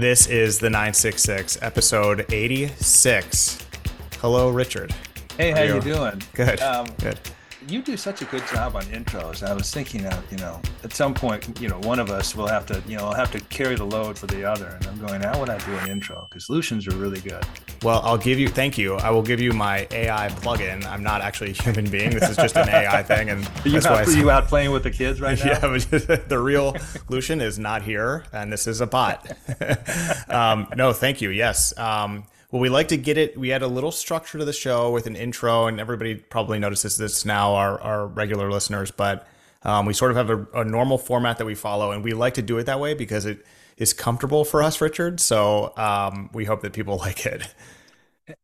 This is the 966, episode 86. Hello, Richard. Hey, how, you? doing? Good. Um, Good. You do such a good job on intros. I was thinking of, you know, at some point, you know, one of us will have to, you know, have to carry the load for the other. And I'm going, how would I do an intro? Because Lucien's are really good. Well, I'll give you, thank you. I will give you my AI plugin. I'm not actually a human being. This is just an AI thing. And are you, out, you out playing with the kids right now? Yeah, but the real Lucien is not here, and this is a bot. um, no, thank you. Yes. Um, well, we like to get it. We had a little structure to the show with an intro, and everybody probably notices this now, our, our regular listeners, but um, we sort of have a, a normal format that we follow, and we like to do it that way because it is comfortable for us, Richard. So um, we hope that people like it.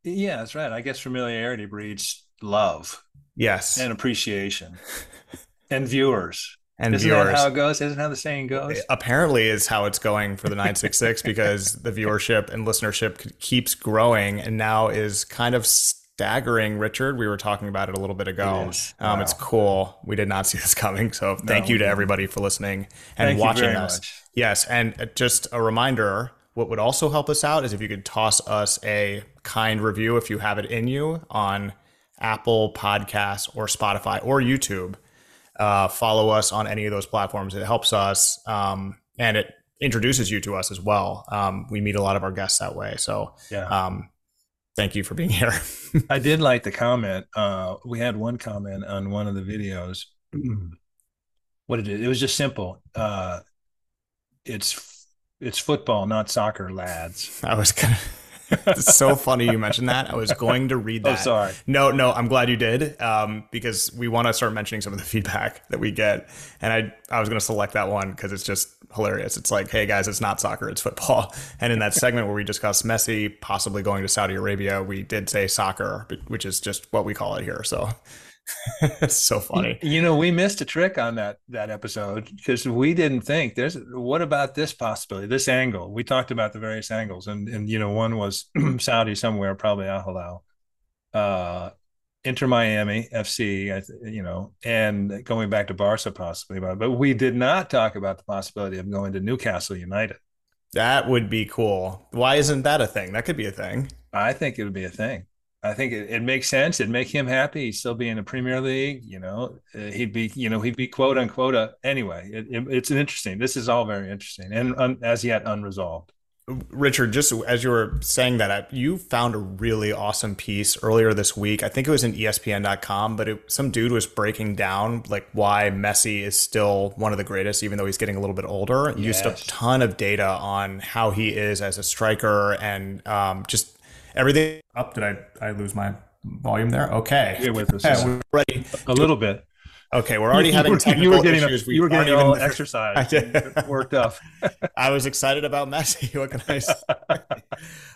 Yeah, that's right. I guess familiarity breeds love. Yes. And appreciation. and viewers and Isn't viewers. that how it goes? Isn't how the saying goes? Apparently, is how it's going for the 966 because the viewership and listenership keeps growing and now is kind of staggering. Richard, we were talking about it a little bit ago. It um, wow. It's cool. We did not see this coming, so thank no, you to everybody for listening and thank watching us. Much. Yes, and just a reminder. What would also help us out is if you could toss us a kind review if you have it in you on Apple Podcasts or Spotify or YouTube uh, follow us on any of those platforms. It helps us um, and it introduces you to us as well. Um, we meet a lot of our guests that way. So, yeah. Um, thank you for being here. I did like the comment. Uh, we had one comment on one of the videos. what it is, it was just simple. Uh, it's it's football, not soccer, lads. I was gonna it's so funny you mentioned that. I was going to read oh, that. Oh, sorry. No, no, I'm glad you did um, because we want to start mentioning some of the feedback that we get. And I, I was going to select that one because it's just hilarious. It's like, hey guys, it's not soccer, it's football. And in that segment where we discussed Messi possibly going to Saudi Arabia, we did say soccer, which is just what we call it here. So it's so funny. You know, we missed a trick on that that episode because we didn't think there's what about this possibility, this angle. We talked about the various angles, and and you know, one was Saudi somewhere, probably Al Hilal, uh, Inter Miami FC, you know, and going back to Barca possibly, but but we did not talk about the possibility of going to Newcastle United. That would be cool. Why isn't that a thing? That could be a thing. I think it would be a thing. I think it, it, makes sense. It'd make him happy. He'd still be in the Premier League. You know, uh, he'd be, you know, he'd be quote unquote. A, anyway, it, it, it's an interesting. This is all very interesting and un, as yet unresolved. Richard, just as you were saying that, you found a really awesome piece earlier this week. I think it was in ESPN.com, but it, some dude was breaking down like why Messi is still one of the greatest, even though he's getting a little bit older. Yes. Used a ton of data on how he is as a striker and um, just everything up. Did I I lose my volume there? Okay. With us. Yeah, we're ready. A little bit. Okay, we're already you, having technical you were getting issues. A, you were getting all exercise worked up. I was excited about Messi. What can I say?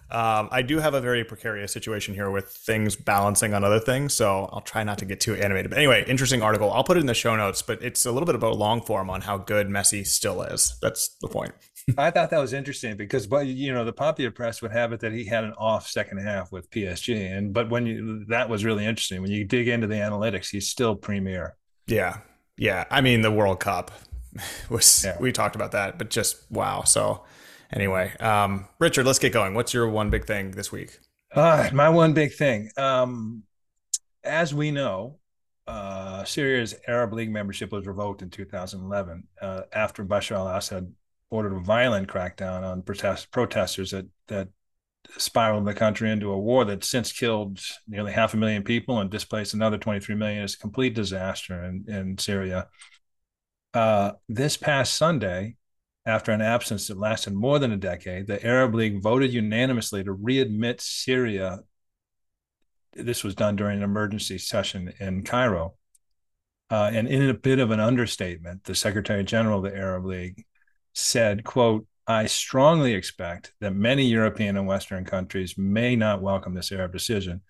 um, I do have a very precarious situation here with things balancing on other things, so I'll try not to get too animated. But anyway, interesting article. I'll put it in the show notes, but it's a little bit about long form on how good Messi still is. That's the point. I thought that was interesting because, but you know, the popular press would have it that he had an off second half with PSG, and but when you that was really interesting when you dig into the analytics, he's still premier. Yeah, yeah. I mean, the World Cup was yeah. we talked about that, but just wow. So anyway, um, Richard, let's get going. What's your one big thing this week? Uh, my one big thing. Um, as we know, uh, Syria's Arab League membership was revoked in 2011 uh, after Bashar al-Assad ordered a violent crackdown on protest, protesters that that spiraled the country into a war that since killed nearly half a million people and displaced another 23 million. It's a complete disaster in, in Syria. Uh, this past Sunday, after an absence that lasted more than a decade, the Arab League voted unanimously to readmit Syria. This was done during an emergency session in Cairo. Uh, and in a bit of an understatement, the Secretary General of the Arab League said, quote, I strongly expect that many European and Western countries may not welcome this Arab decision,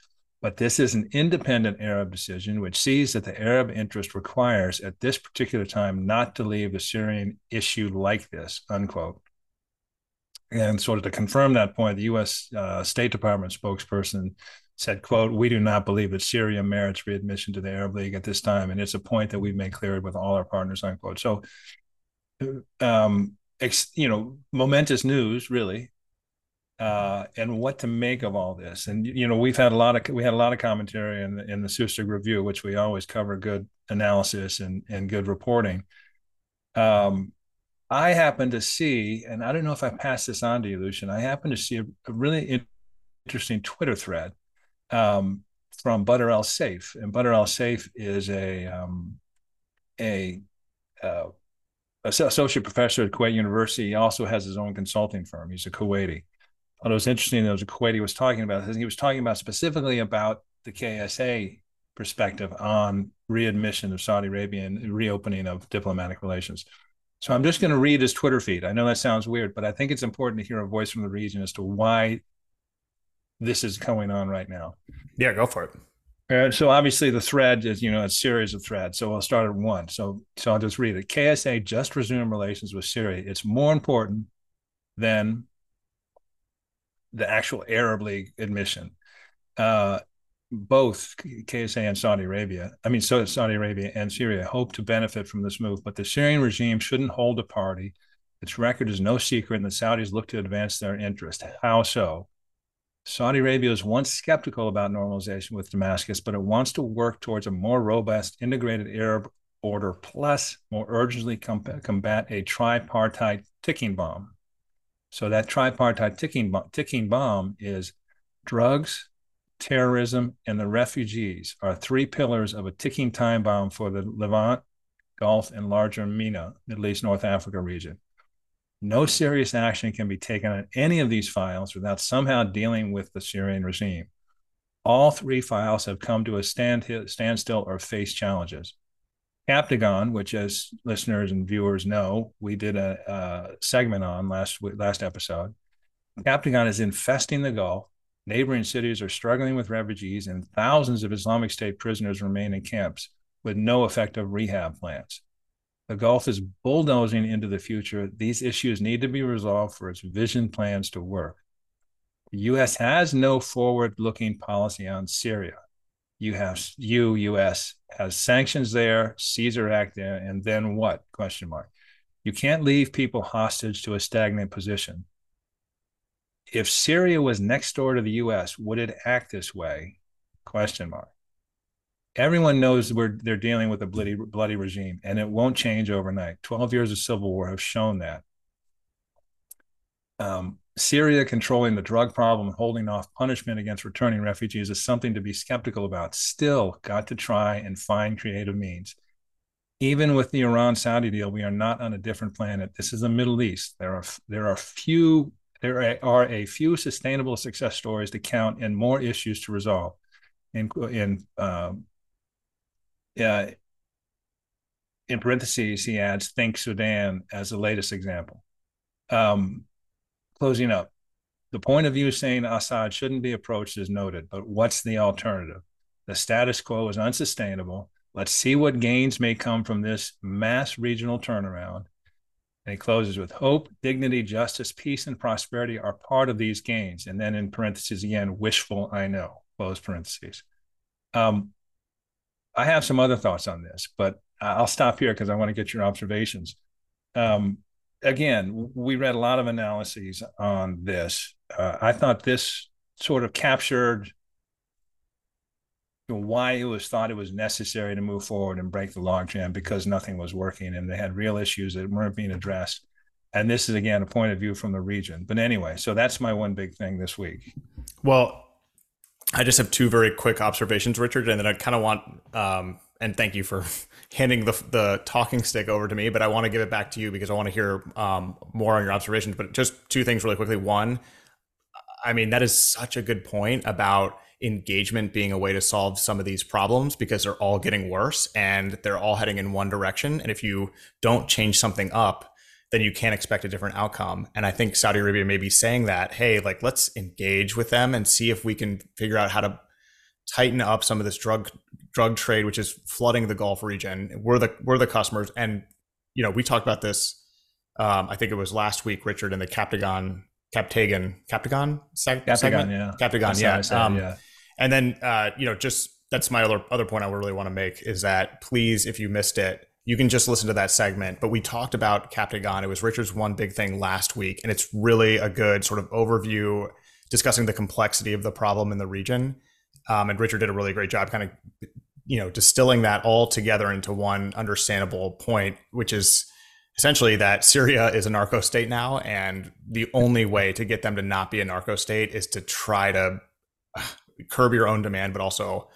but this is an independent Arab decision which sees that the Arab interest requires at this particular time not to leave the Syrian issue like this, unquote. And sort of to confirm that point, the U.S. Uh, State Department spokesperson said, quote, we do not believe that Syria merits readmission to the Arab League at this time. And it's a point that we've made clear with all our partners, unquote. So um, ex, you know, momentous news, really. uh, and what to make of all this. And you know, we've had a lot of we had a lot of commentary in the, in the Sustig Review, which we always cover good analysis and and good reporting. Um, I happen to see, and I don't know if I passed this on to you, Lucien. I happen to see a, a really interesting Twitter thread um, from Badr El Saif, and Badr El Saif is a um, a uh, associate professor at Kuwait University. He also has his own consulting firm. He's a Kuwaiti. I thought it was interesting. There was a Kuwaiti was talking about. He was talking about specifically about the KSA perspective on readmission of Saudi Arabia and reopening of diplomatic relations. So I'm just going to read his Twitter feed. I know that sounds weird, but I think it's important to hear a voice from the region as to why this is going on right now. Yeah, go for it. Uh, so obviously the thread is, you know, a series of threads. So I'll start at one. So so I'll just read it. KSA just resumed relations with Syria. It's more important than the actual Arab League admission. Uh, both KSA and Saudi Arabia, I mean, so Saudi Arabia and Syria hope to benefit from this move, but the Syrian regime shouldn't hold a party. Its record is no secret, and the Saudis look to advance their interest. How so? Saudi Arabia was once skeptical about normalization with Damascus, but it wants to work towards a more robust, integrated Arab order, plus more urgently combat a tripartite ticking bomb. So that tripartite ticking, ticking bomb is drugs, terrorism, and the refugees are three pillars of a ticking time bomb for the Levant, Gulf, and larger MENA, Middle East, North Africa region. No serious action can be taken on any of these files without somehow dealing with the Syrian regime. All three files have come to a stand, standstill or face challenges. Captagon, which as listeners and viewers know, we did a, a segment on last last episode. Captagon is infesting the Gulf. Neighboring cities are struggling with refugees, and thousands of Islamic State prisoners remain in camps with no effective rehab plans. The Gulf is bulldozing into the future. These issues need to be resolved for its vision plans to work. The U.S. has no forward looking policy on Syria. You have you U.S. has sanctions there, Caesar Act there, and then what? Question mark. You can't leave people hostage to a stagnant position. If Syria was next door to the U.S., would it act this way? Question mark everyone knows we're they're dealing with a bloody bloody regime and it won't change overnight. 12 years of civil war have shown that. Um, syria controlling the drug problem and holding off punishment against returning refugees is something to be skeptical about. Still got to try and find creative means. Even with the iran saudi deal we are not on a different planet. This is the middle east. There are there are few there are a few sustainable success stories to count and more issues to resolve in in um, uh, in parentheses, he adds, think Sudan as the latest example. Um, closing up, the point of view saying Assad shouldn't be approached is noted, but what's the alternative? The status quo is unsustainable. Let's see what gains may come from this mass regional turnaround. And he closes with hope, dignity, justice, peace, and prosperity are part of these gains. And then in parentheses again, wishful, I know, close parentheses. Um, I have some other thoughts on this, but I'll stop here because I want to get your observations. Um, again, we read a lot of analyses on this. Uh, I thought this sort of captured why it was thought it was necessary to move forward and break the logjam because nothing was working and they had real issues that weren't being addressed. And this is again a point of view from the region. But anyway, so that's my one big thing this week. Well, I just have two very quick observations, Richard, and then I kind of want, um, and thank you for handing the, the talking stick over to me, but I want to give it back to you because I want to hear um, more on your observations. But just two things really quickly. One, I mean, that is such a good point about engagement being a way to solve some of these problems because they're all getting worse and they're all heading in one direction. And if you don't change something up, then you can't expect a different outcome. And I think Saudi Arabia may be saying that, hey, like let's engage with them and see if we can figure out how to tighten up some of this drug drug trade, which is flooding the Gulf region. We're the we're the customers, and you know we talked about this. Um, I think it was last week, Richard, in the Captagon Captagon Captagon seg- Captagon, segment. yeah, Captagon, yeah. Said, um, yeah. And then uh, you know, just that's my other other point I really want to make is that please, if you missed it, you can just listen to that segment. But we talked about Captagon. It was Richard's one big thing last week, and it's really a good sort of overview discussing the complexity of the problem in the region. Um, and Richard did a really great job, kind of you know distilling that all together into one understandable point, which is essentially that Syria is a narco state now, and the only way to get them to not be a narco state is to try to uh, curb your own demand, but also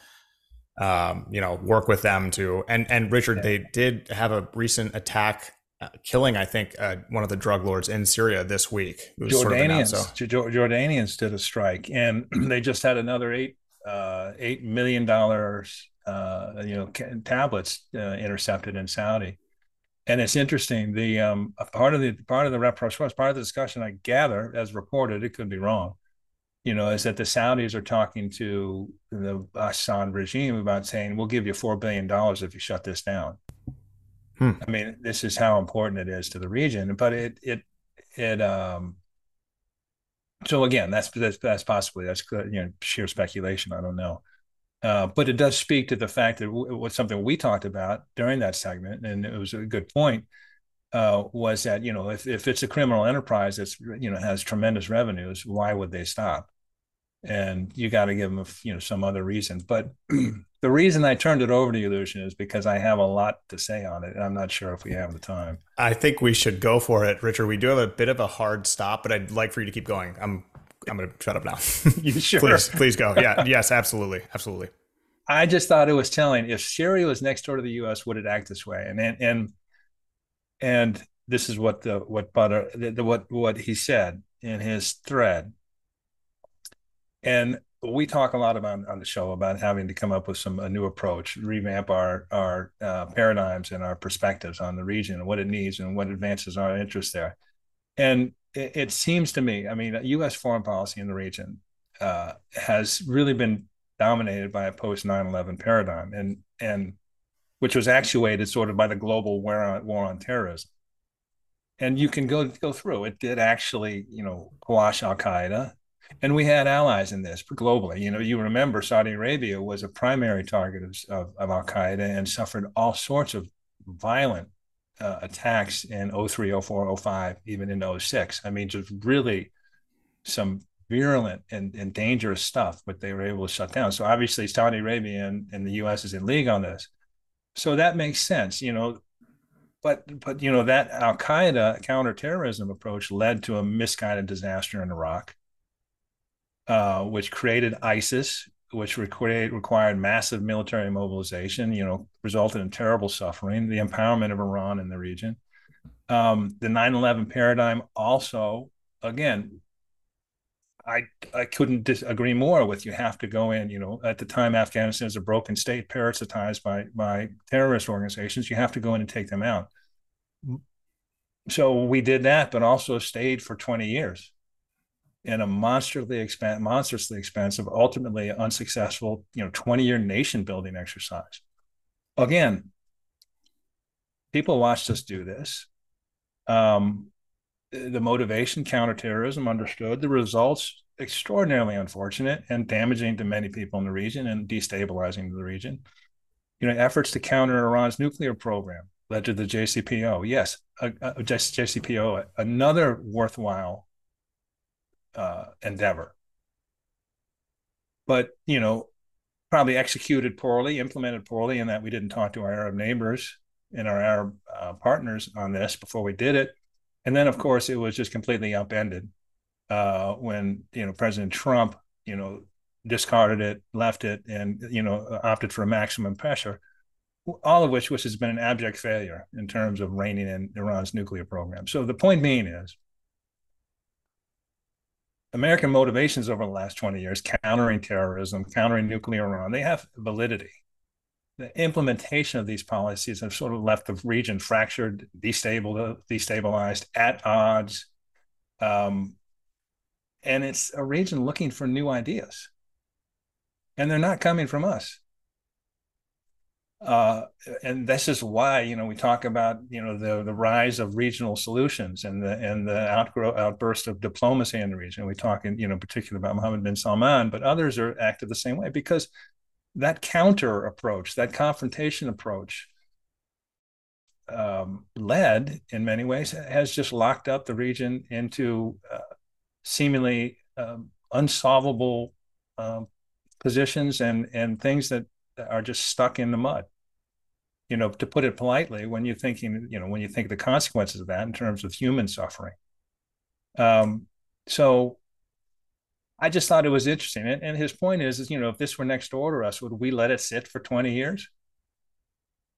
um, you know, work with them to. And and Richard, yeah. they did have a recent attack, uh, killing I think uh, one of the drug lords in Syria this week. Jordanians, sort of so. Jordanians did a strike, and they just had another eight uh, eight million dollars, uh, you know, tablets uh, intercepted in Saudi. And it's interesting. The um, part of the part of the reproach part of the discussion, I gather, as reported, it could be wrong, you know, is that the Saudis are talking to the Assad regime about saying, we'll give you $4 billion if you shut this down. Hmm. I mean, this is how important it is to the region, but it, it, it, um, so again, that's, that's, that's possibly, that's you know, sheer speculation. I don't know. Uh, but it does speak to the fact that w- what's something we talked about during that segment, and it was a good point, uh, was that you know if, if it's a criminal enterprise that's you know has tremendous revenues, why would they stop? And you got to give them, you know, some other reason. But the reason I turned it over to you, Lucien, is because I have a lot to say on it. I'm not sure if we have the time. I think we should go for it, Richard. We do have a bit of a hard stop, but I'd like for you to keep going. I'm I'm going to shut up now. you sure? please, please go. Yeah, yes, absolutely, absolutely. I just thought it was telling. If Syria was next door to the U.S., would it act this way? And and and and this is what the what Badr the, the, what what he said in his thread and we talk a lot about on the show about having to come up with some a new approach, revamp our our uh, paradigms and our perspectives on the region and what it needs and what advances our interest there. And it, it seems to me, I mean, U.S. foreign policy in the region uh, has really been dominated by a post 9/11 paradigm, and and which was actuated sort of by the global war on, war on terrorism. And you can go go through it. Did actually, you know, quash Al Qaeda and we had allies in this globally. You know, you remember Saudi Arabia was a primary target of, of, of Al Qaeda and suffered all sorts of violent uh, attacks in 03, 04, 05, even in 06. I mean, just really some virulent and, and dangerous stuff, but they were able to shut down. So obviously, Saudi Arabia and, and the U.S. is in league on this. So that makes sense, you know. But but you know that Al Qaeda counterterrorism approach led to a misguided disaster in Iraq uh, which created ISIS, which required, required massive military mobilization, you know, resulted in terrible suffering, the empowerment of Iran in the region. Um, the 9 11 paradigm also, again, I, I couldn't disagree more with you have to go in, you know, at the time Afghanistan is a broken state, parasitized by, by terrorist organizations. You have to go in and take them out. So we did that, but also stayed for 20 years in a monstrously expensive, monstrously expensive, ultimately unsuccessful, you know, 20 year nation building exercise. Again, people watched us do this. Um, the motivation, counterterrorism, understood. The results, extraordinarily unfortunate and damaging to many people in the region and destabilizing the region. You know, efforts to counter Iran's nuclear program led to the JCPO. Yes, a, a JCPO, another worthwhile uh, endeavor. But, you know, probably executed poorly, implemented poorly, in that we didn't talk to our Arab neighbors and our Arab uh, partners on this before we did it. And then, of course, it was just completely upended uh, when, you know, President Trump, you know, discarded it, left it, and, you know, opted for maximum pressure all of which which has been an abject failure in terms of reining in Iran's nuclear program. So the point being is American motivations over the last 20 years, countering terrorism, countering nuclear Iran, they have validity. The implementation of these policies have sort of left the region fractured, destabilized, destabilized at odds. Um, and it's a region looking for new ideas. And they're not coming from us uh, and this is why you know we talk about you know the the rise of regional solutions and the and the outgrow outburst of diplomacy in the region. We talk in you know particularly about Mohammed bin Salman, but others are acted the same way because that counter approach, that confrontation approach, um, led in many ways has just locked up the region into uh, seemingly um, unsolvable um, positions and and things that are just stuck in the mud. You know, to put it politely, when you're thinking, you know, when you think the consequences of that in terms of human suffering. Um, so I just thought it was interesting. And, and his point is, is, you know, if this were next door to us, would we let it sit for 20 years?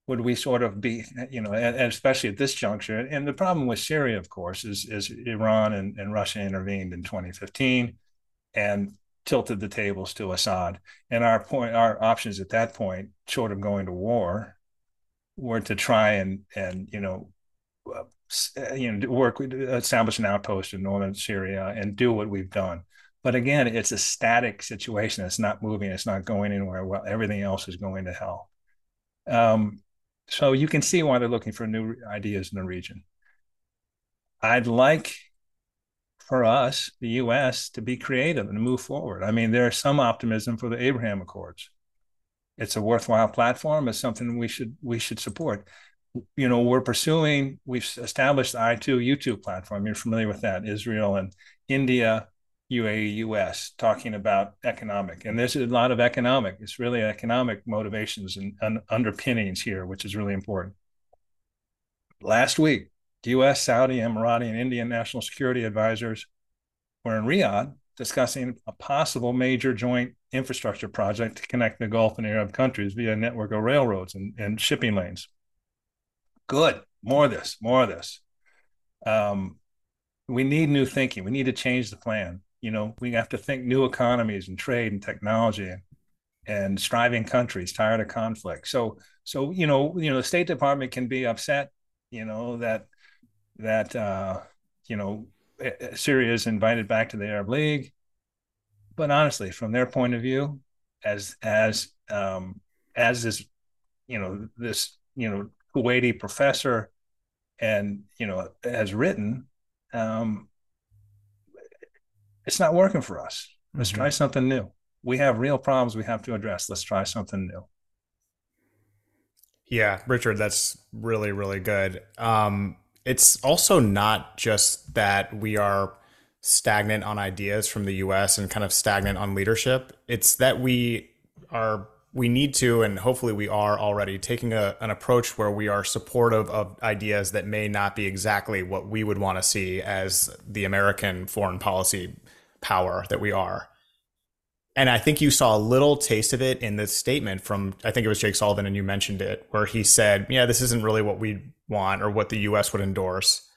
Would we sort of be, you know, and, and especially at this juncture? And the problem with Syria, of course, is, is Iran and, and Russia intervened in 2015 and tilted the tables to Assad. And our point, our options at that point, short of going to war, were to try and and you know uh, uh, you know work establish an outpost in northern Syria and do what we've done. But again, it's a static situation. It's not moving. It's not going anywhere. Well, everything else is going to hell. Um, so you can see why they're looking for new ideas in the region. I'd like for us, the U.S., to be creative and move forward. I mean, there's some optimism for the Abraham Accords. It's a worthwhile platform. It's something we should we should support you know, we're pursuing, we've established the I2 U2 platform. You're familiar with that, Israel and India, UAE, US, talking about economic. And there's a lot of economic, it's really economic motivations and, and underpinnings here, which is really important. Last week, US, Saudi, Emirati, and Indian national security advisors were in Riyadh discussing a possible major joint infrastructure project to connect the Gulf and Arab countries via a network of railroads and, and shipping lanes. Good. More of this more of this. Um, we need new thinking. We need to change the plan. You know we have to think new economies and trade and technology and, and striving countries tired of conflict. So so you know you know the state department can be upset you know that that uh you know syria is invited back to the arab league. But honestly from their point of view as as um as this you know this you know Kuwaiti professor and you know has written um, it's not working for us. Let's mm-hmm. try something new. We have real problems we have to address. Let's try something new. Yeah richard that's really really good. Um, it's also not just that we are stagnant on ideas from the us and kind of stagnant on leadership it's that we are we need to, and hopefully we are already taking a, an approach where we are supportive of ideas that may not be exactly what we would want to see as the American foreign policy power that we are. And I think you saw a little taste of it in this statement from, I think it was Jake Sullivan, and you mentioned it, where he said, Yeah, this isn't really what we want or what the US would endorse.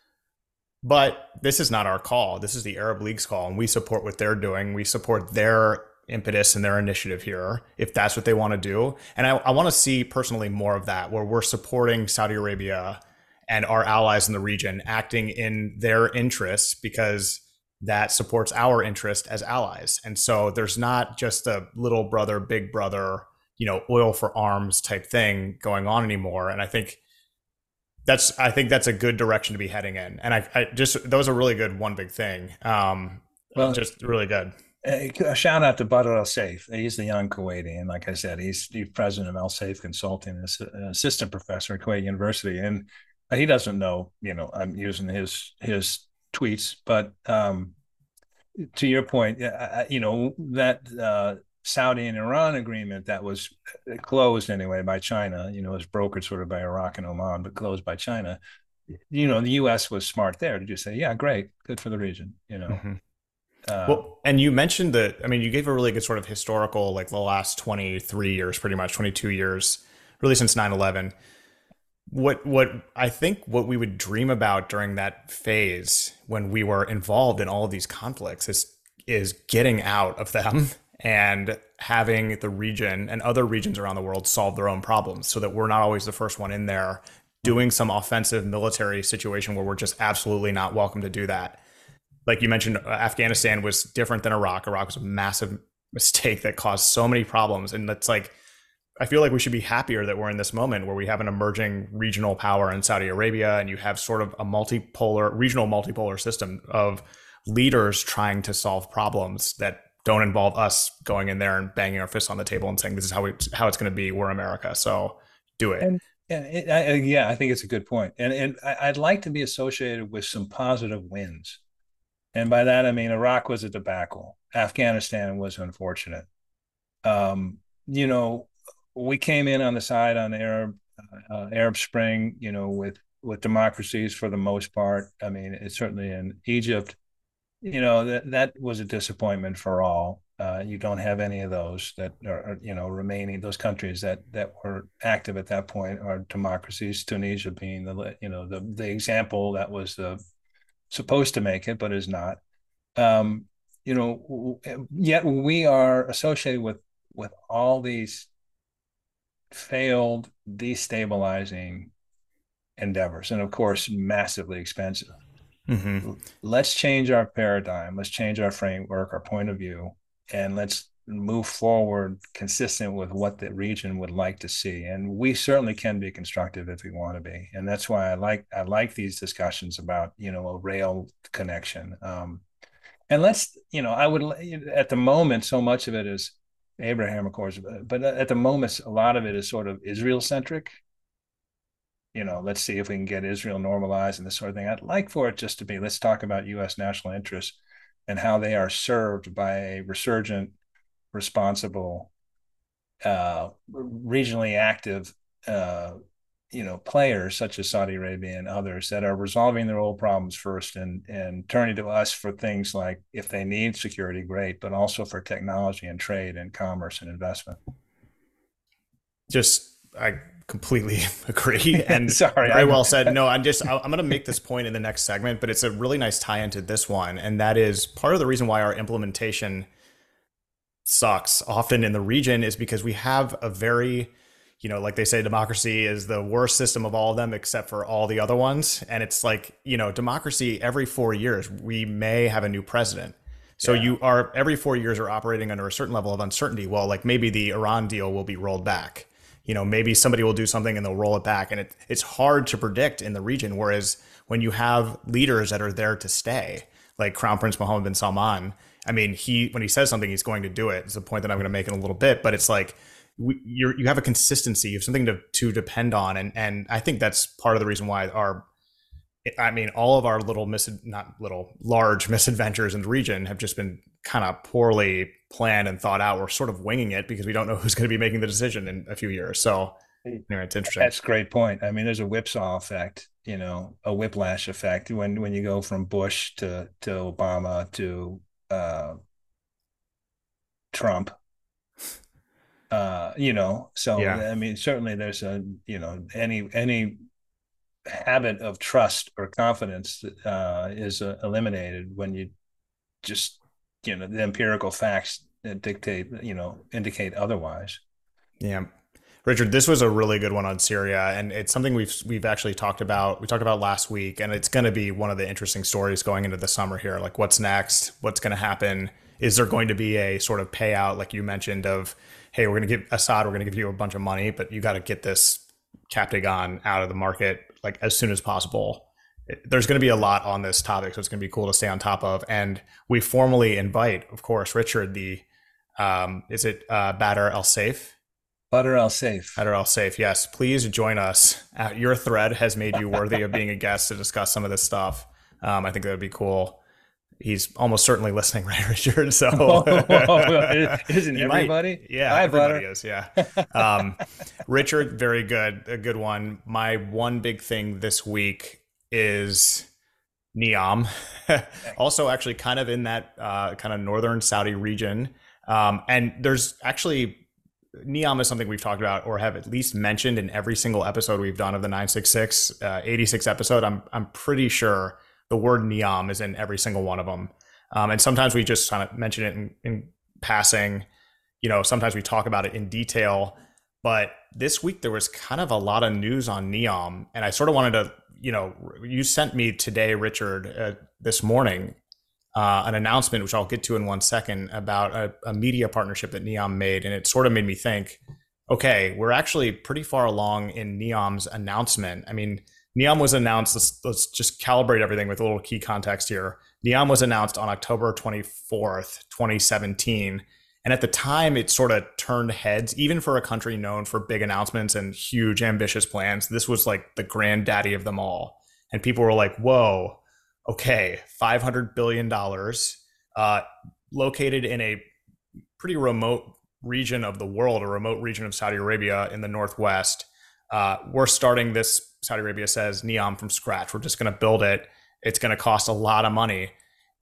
But this is not our call. This is the Arab League's call, and we support what they're doing. We support their impetus and their initiative here, if that's what they want to do. And I, I want to see personally more of that, where we're supporting Saudi Arabia and our allies in the region acting in their interests because that supports our interest as allies. And so there's not just a little brother, big brother, you know, oil for arms type thing going on anymore. And I think that's I think that's a good direction to be heading in. And I, I just was a really good one big thing. Um, well, just really good a shout out to Badr Elseif. He's the young Kuwaiti, and like I said, he's the president of Elseif Consulting, an assistant professor at Kuwait University, and he doesn't know. You know, I'm using his his tweets, but um, to your point, you know that uh, Saudi and Iran agreement that was closed anyway by China. You know, was brokered sort of by Iraq and Oman, but closed by China. You know, the U.S. was smart there to just say, "Yeah, great, good for the region." You know. Mm-hmm uh, well, and you mentioned that. I mean, you gave a really good sort of historical, like the last twenty three years, pretty much twenty two years, really since 9-11. What what I think what we would dream about during that phase when we were involved in all of these conflicts is is getting out of them and having the region and other regions around the world solve their own problems so that we're not always the first one in there doing some offensive military situation where we're just absolutely not welcome to do that like you mentioned, uh, Afghanistan was different than Iraq. Iraq was a massive mistake that caused so many problems. And that's like, I feel like we should be happier that we're in this moment where we have an emerging regional power in Saudi Arabia and you have sort of a multipolar, regional multipolar system of leaders trying to solve problems that don't involve us going in there and banging our fists on the table and saying this is how we how it's going to be. We're America, so do it. And Yeah, it, I, yeah, I think it's a good point, and and I'd like to be associated with some positive wins, and by that I mean Iraq was a debacle, Afghanistan was unfortunate. Um, you know, we came in on the side on Arab uh, Arab Spring, you know, with with democracies for the most part. I mean, it's certainly in Egypt, you know, that that was a disappointment for all. Uh, you don't have any of those that are, you know, remaining. Those countries that that were active at that point are democracies. Tunisia being the, you know, the the example that was the supposed to make it, but is not. Um, you know, yet we are associated with with all these failed destabilizing endeavors, and of course, massively expensive. Mm-hmm. Let's change our paradigm. Let's change our framework, our point of view, and let's move forward consistent with what the region would like to see and we certainly can be constructive if we want to be and that's why i like i like these discussions about you know a rail connection um, and let's you know i would at the moment so much of it is abraham of course but at the moment a lot of it is sort of israel centric you know let's see if we can get israel normalized and this sort of thing. I'd like for it just to be let's talk about us national interests and how they are served by a resurgent, responsible, uh, regionally active, uh, you know, players such as Saudi Arabia and others that are resolving their old problems first and and turning to us for things like if they need security, great, but also for technology and trade and commerce and investment. Just I completely agree. And sorry very well said. No i'm just i'm going to make this point in the next segment but it's a really nice tie into this one and that is part of the reason why our implementation sucks often in the region is because we have a very you know like they say democracy is the worst system of all of them except for all the other ones. And it's like you know democracy every 4 years we may have a new president. So yeah. you are every 4 years are operating under a certain level of uncertainty. Well like maybe the Iran deal will be rolled back. You know maybe somebody will do something and they'll roll it back. And it, it's hard to predict in the region whereas when you have leaders that are there to stay like crown prince mohammed bin salman i mean he when he says something he's going to do it. It's a point that i'm going to make in a little bit but it's like you you have a consistency you have something to, to depend on and and i think that's part of the reason why our I mean, all of our little mis not little large misadventures in the region have just been kind of poorly planned and thought out. We're sort of winging it because we don't know who's going to be making the decision in a few years. So anyway, it's interesting. That's a great point. I mean, there's a whipsaw effect, you know, a whiplash effect when when you go from Bush to to Obama to uh, Trump. Uh, you know, so yeah. I mean, certainly there's a you know any any habit of trust or confidence uh, is uh, eliminated when you just you know the empirical facts dictate you know indicate otherwise. Yeah. Richard this was a really good one on syria and it's something we've we've actually talked about we talked about last week and it's going to be one of the interesting stories going into the summer here like what's next? What's going to happen? Is there going to be a sort of payout like you mentioned of hey we're going to give assad we're going to give you a bunch of money but you got to get this captagon out of the market like as soon as possible. There's going to be a lot on this topic, so it's going to be cool to stay on top of. And we formally invite, of course, Richard. The um, is it uh, Badr El Saif? Badr El Saif. Badr El Saif. Yes, please join us. Uh, your thread has made you worthy of being a guest to discuss some of this stuff. Um, I think that would be cool he's almost certainly listening, right, Richard? So isn't everybody? Might, yeah, Hi, everybody is. Yeah. Um, Richard, very good, a good one. My one big thing this week is Neom, also actually kind of in that uh, kind of northern Saudi region, um, and there's actually. Neom is something we've talked about or have at least mentioned in every single episode we've done of the 966 uh, 86 episode. I'm I'm pretty sure the word neom is in every single one of them. Um, and sometimes we just kind of mention it in, in passing. You know, sometimes we talk about it in detail. But this week there was kind of a lot of news on Neom, and I sort of wanted to, you know, you sent me today, Richard, uh, this morning, uh, an announcement which I'll get to in one second about a, a media partnership that Neom made, and it sort of made me think, okay, we're actually pretty far along in Neom's announcement. I mean, Neom was announced. Let's, let's just calibrate everything with a little key context here. Neom was announced on October 24th, 2017. And at the time, it sort of turned heads, even for a country known for big announcements and huge, ambitious plans. This was like the granddaddy of them all. And people were like, whoa, okay, $500 billion, uh, located in a pretty remote region of the world, a remote region of Saudi Arabia in the Northwest. Uh, we're starting this, Saudi Arabia says, NEOM from scratch. We're just going to build it. It's going to cost a lot of money.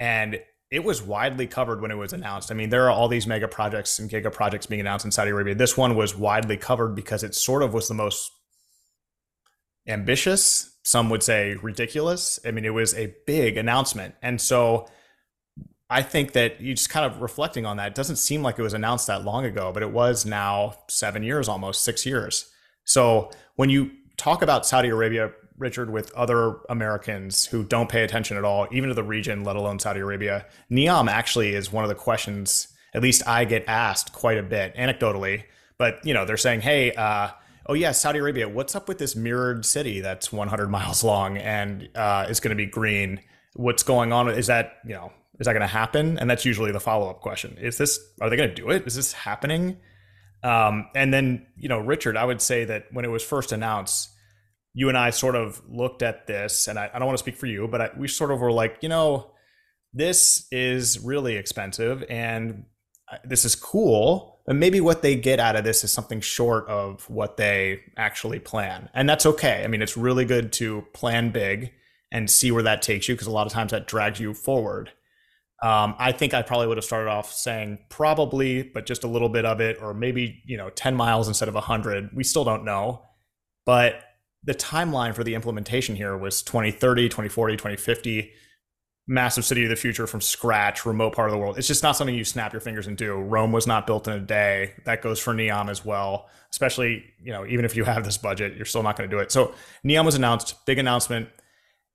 And it was widely covered when it was announced. I mean, there are all these mega projects and giga projects being announced in Saudi Arabia. This one was widely covered because it sort of was the most ambitious. Some would say ridiculous. I mean, it was a big announcement. And so I think that you just kind of reflecting on that, it doesn't seem like it was announced that long ago, but it was now seven years, almost six years. So when you talk about Saudi Arabia Richard, with other Americans who don't pay attention at all, even to the region, let alone Saudi Arabia. NEOM actually is one of the questions, at least I get asked quite a bit, anecdotally. But you know, they're saying, "Hey, uh, oh yeah, Saudi Arabia, what's up with this mirrored city that's 100 miles long and uh, is going to be green? What's going on? Is that you know, is that going to happen?" And that's usually the follow up question: Is this? Are they going to do it? Is this happening? Um, and then you know, Richard, I would say that when it was first announced you and I sort of looked at this, and I, I don't want to speak for you, but I, we sort of were like, you know, this is really expensive and this is cool. And maybe what they get out of this is something short of what they actually plan. And that's okay. I mean, it's really good to plan big and see where that takes you because a lot of times that drags you forward. Um, I think I probably would have started off saying probably, but just a little bit of it, or maybe, you know, 10 miles instead of 100. We still don't know. But the timeline for the implementation here was 2030, 2040, 2050, massive city of the future from scratch, remote part of the world. It's just not something you snap your fingers and do. Rome was not built in a day. That goes for Neom as well. Especially, you know, even if you have this budget, you're still not going to do it. So Neom was announced, big announcement.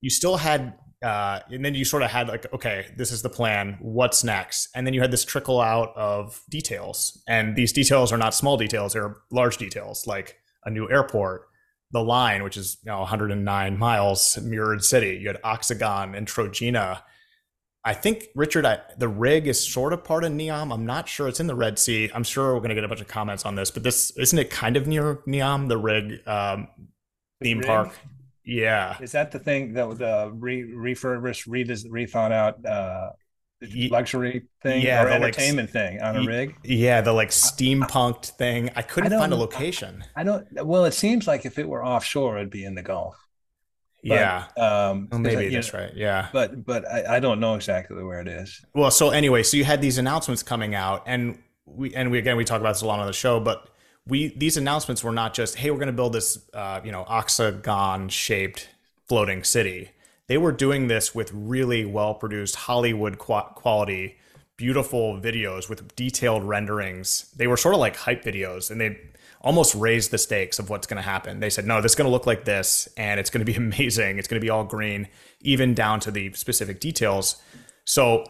You still had uh, and then you sort of had like, okay, this is the plan. What's next? And then you had this trickle out of details, and these details are not small details; they're large details, like a new airport, the line, which is you know 109 miles, mirrored city. You had Oxagon and Trojena. I think Richard, I, the rig is sort of part of Neom. I'm not sure it's in the Red Sea. I'm sure we're going to get a bunch of comments on this, but this isn't it kind of near Neom, the rig um, theme rig? park. Yeah, is that the thing that the re- refurbished, re- rethought out uh, luxury thing yeah, or entertainment like, thing on a rig. Yeah, the like steampunked thing. I couldn't I find a location. I don't. Well, it seems like if it were offshore, it'd be in the Gulf. But, yeah. Um, well, maybe that's know, right. Yeah. But but I, I don't know exactly where it is. Well, so anyway, so you had these announcements coming out, and we and we again we talk about this a lot on the show, but we these announcements were not just hey we're going to build this uh, you know octagon shaped floating city they were doing this with really well produced Hollywood quality, beautiful videos with detailed renderings. They were sort of like hype videos and they almost raised the stakes of what's going to happen. They said, no, this is going to look like this and it's going to be amazing. It's going to be all green, even down to the specific details. So,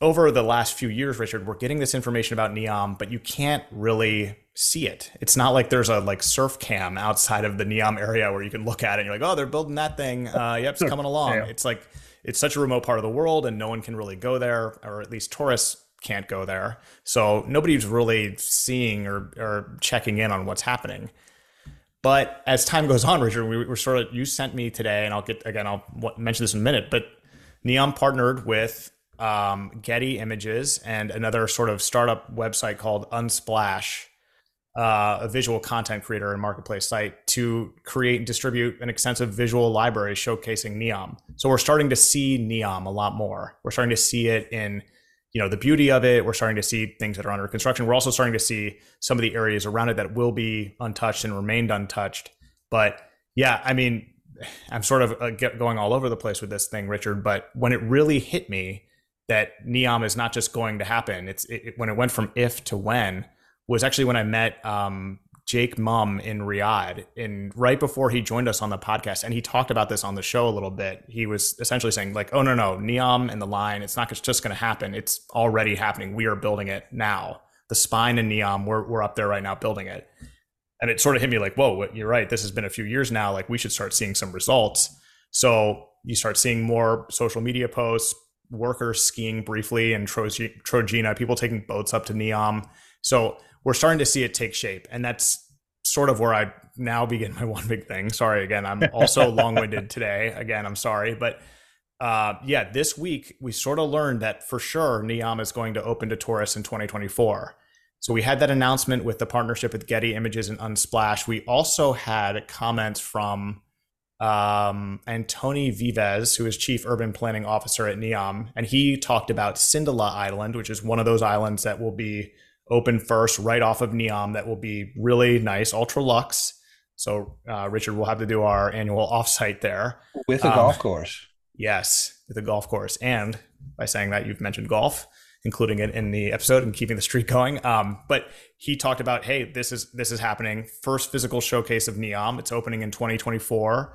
over the last few years, Richard, we're getting this information about Neom, but you can't really see it. It's not like there's a like surf cam outside of the Neom area where you can look at it and you're like, oh, they're building that thing. Uh, yep, it's coming along. Yeah. It's like it's such a remote part of the world and no one can really go there, or at least tourists can't go there. So nobody's really seeing or, or checking in on what's happening. But as time goes on, Richard, we were sort of you sent me today, and I'll get again. I'll mention this in a minute. But Neom partnered with um, Getty Images and another sort of startup website called Unsplash uh, a visual content creator and marketplace site to create and distribute an extensive visual library showcasing Neom. So we're starting to see Neom a lot more. We're starting to see it in you know the beauty of it. We're starting to see things that are under construction. We're also starting to see some of the areas around it that will be untouched and remained untouched. But yeah, I mean, I'm sort of uh, going all over the place with this thing, Richard. But when it really hit me that Neom is not just going to happen, it's it, when it went from if to when was actually when I met um, Jake Mumm in Riyadh, and right before he joined us on the podcast, and he talked about this on the show a little bit. He was essentially saying like, "Oh no, no, Neom and the line, it's not just going to happen. It's already happening. We are building it now. The spine and Neom, we're we're up there right now building it." And it sort of hit me like, "Whoa, you're right. This has been a few years now. Like we should start seeing some results." So you start seeing more social media posts, workers skiing briefly in Trojena, people taking boats up to Neom. So we're starting to see it take shape. And that's sort of where I now begin my one big thing. Sorry again, I'm also long winded today. Again, I'm sorry. But uh, yeah, this week we sort of learned that for sure Neom is going to open to tourists in 2024. So we had that announcement with the partnership with Getty Images and Unsplash. We also had comments from um, Tony Vives, who is Chief Urban Planning Officer at NEOM, and he talked about Sindalah Island, which is one of those islands that will be open first right off of NEOM that will be really nice, ultra luxe. So, uh, Richard, we'll have to do our annual offsite there with a um, golf course. Yes, with a golf course. And by saying that, you've mentioned golf including it in the episode and keeping the streak going. Um, but he talked about, hey, this is this is happening. First physical showcase of Neom. It's opening in 2024.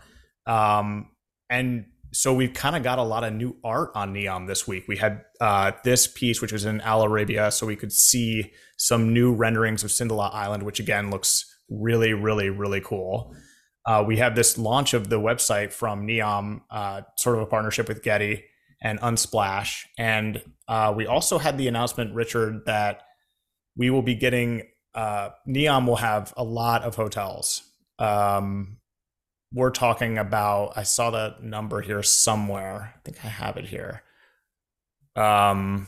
Um, and so we've kind of got a lot of new art on Neom this week. We had uh, this piece, which was in Al Arabiya, so we could see some new renderings of Sindalah Island, which again looks really, really, really cool. Uh, we have this launch of the website from Neom, uh, sort of a partnership with Getty and Unsplash. And uh, we also had the announcement, Richard, that we will be getting uh, Neom will have a lot of hotels. Um, we're talking about. I saw the number here somewhere. I think I have it here. Um,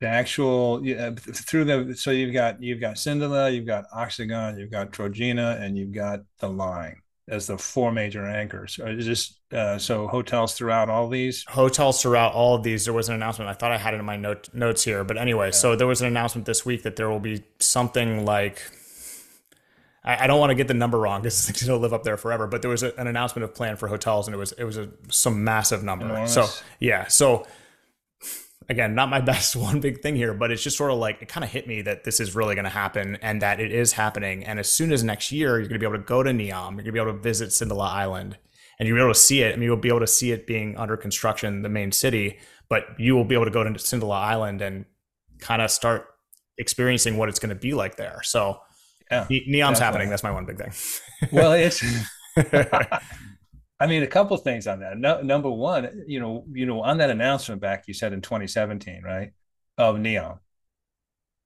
the actual yeah, through the so you've got you've got Sindalah, you've got Oxagon, you've got Trojena, and you've got the line as the four major anchors. Or is this uh, so hotels throughout all these? Hotels throughout all of these. There was an announcement. I thought I had it in my note, notes here, but anyway, yeah. so there was an announcement this week that there will be something like. I, I don't want to get the number wrong because to live up there forever. But there was a, an announcement of plan for hotels, and it was it was a, some massive number. Enormous. So yeah, so again, not my best one big thing here, but it's just sort of like it kind of hit me that this is really going to happen and that it is happening. And as soon as next year, you're going to be able to go to Neom, you're going to be able to visit Sindalah Island, and you'll be able to see it. I mean, you'll be able to see it being under construction, the main city, but you will be able to go to Sindalah Island and kind of start experiencing what it's going to be like there. So, yeah, Neom's definitely. happening. That's my one big thing. well, it's. I mean, a couple things on that. No, number one, you know, you know, on that announcement back, you said in 2017, right, of Neom.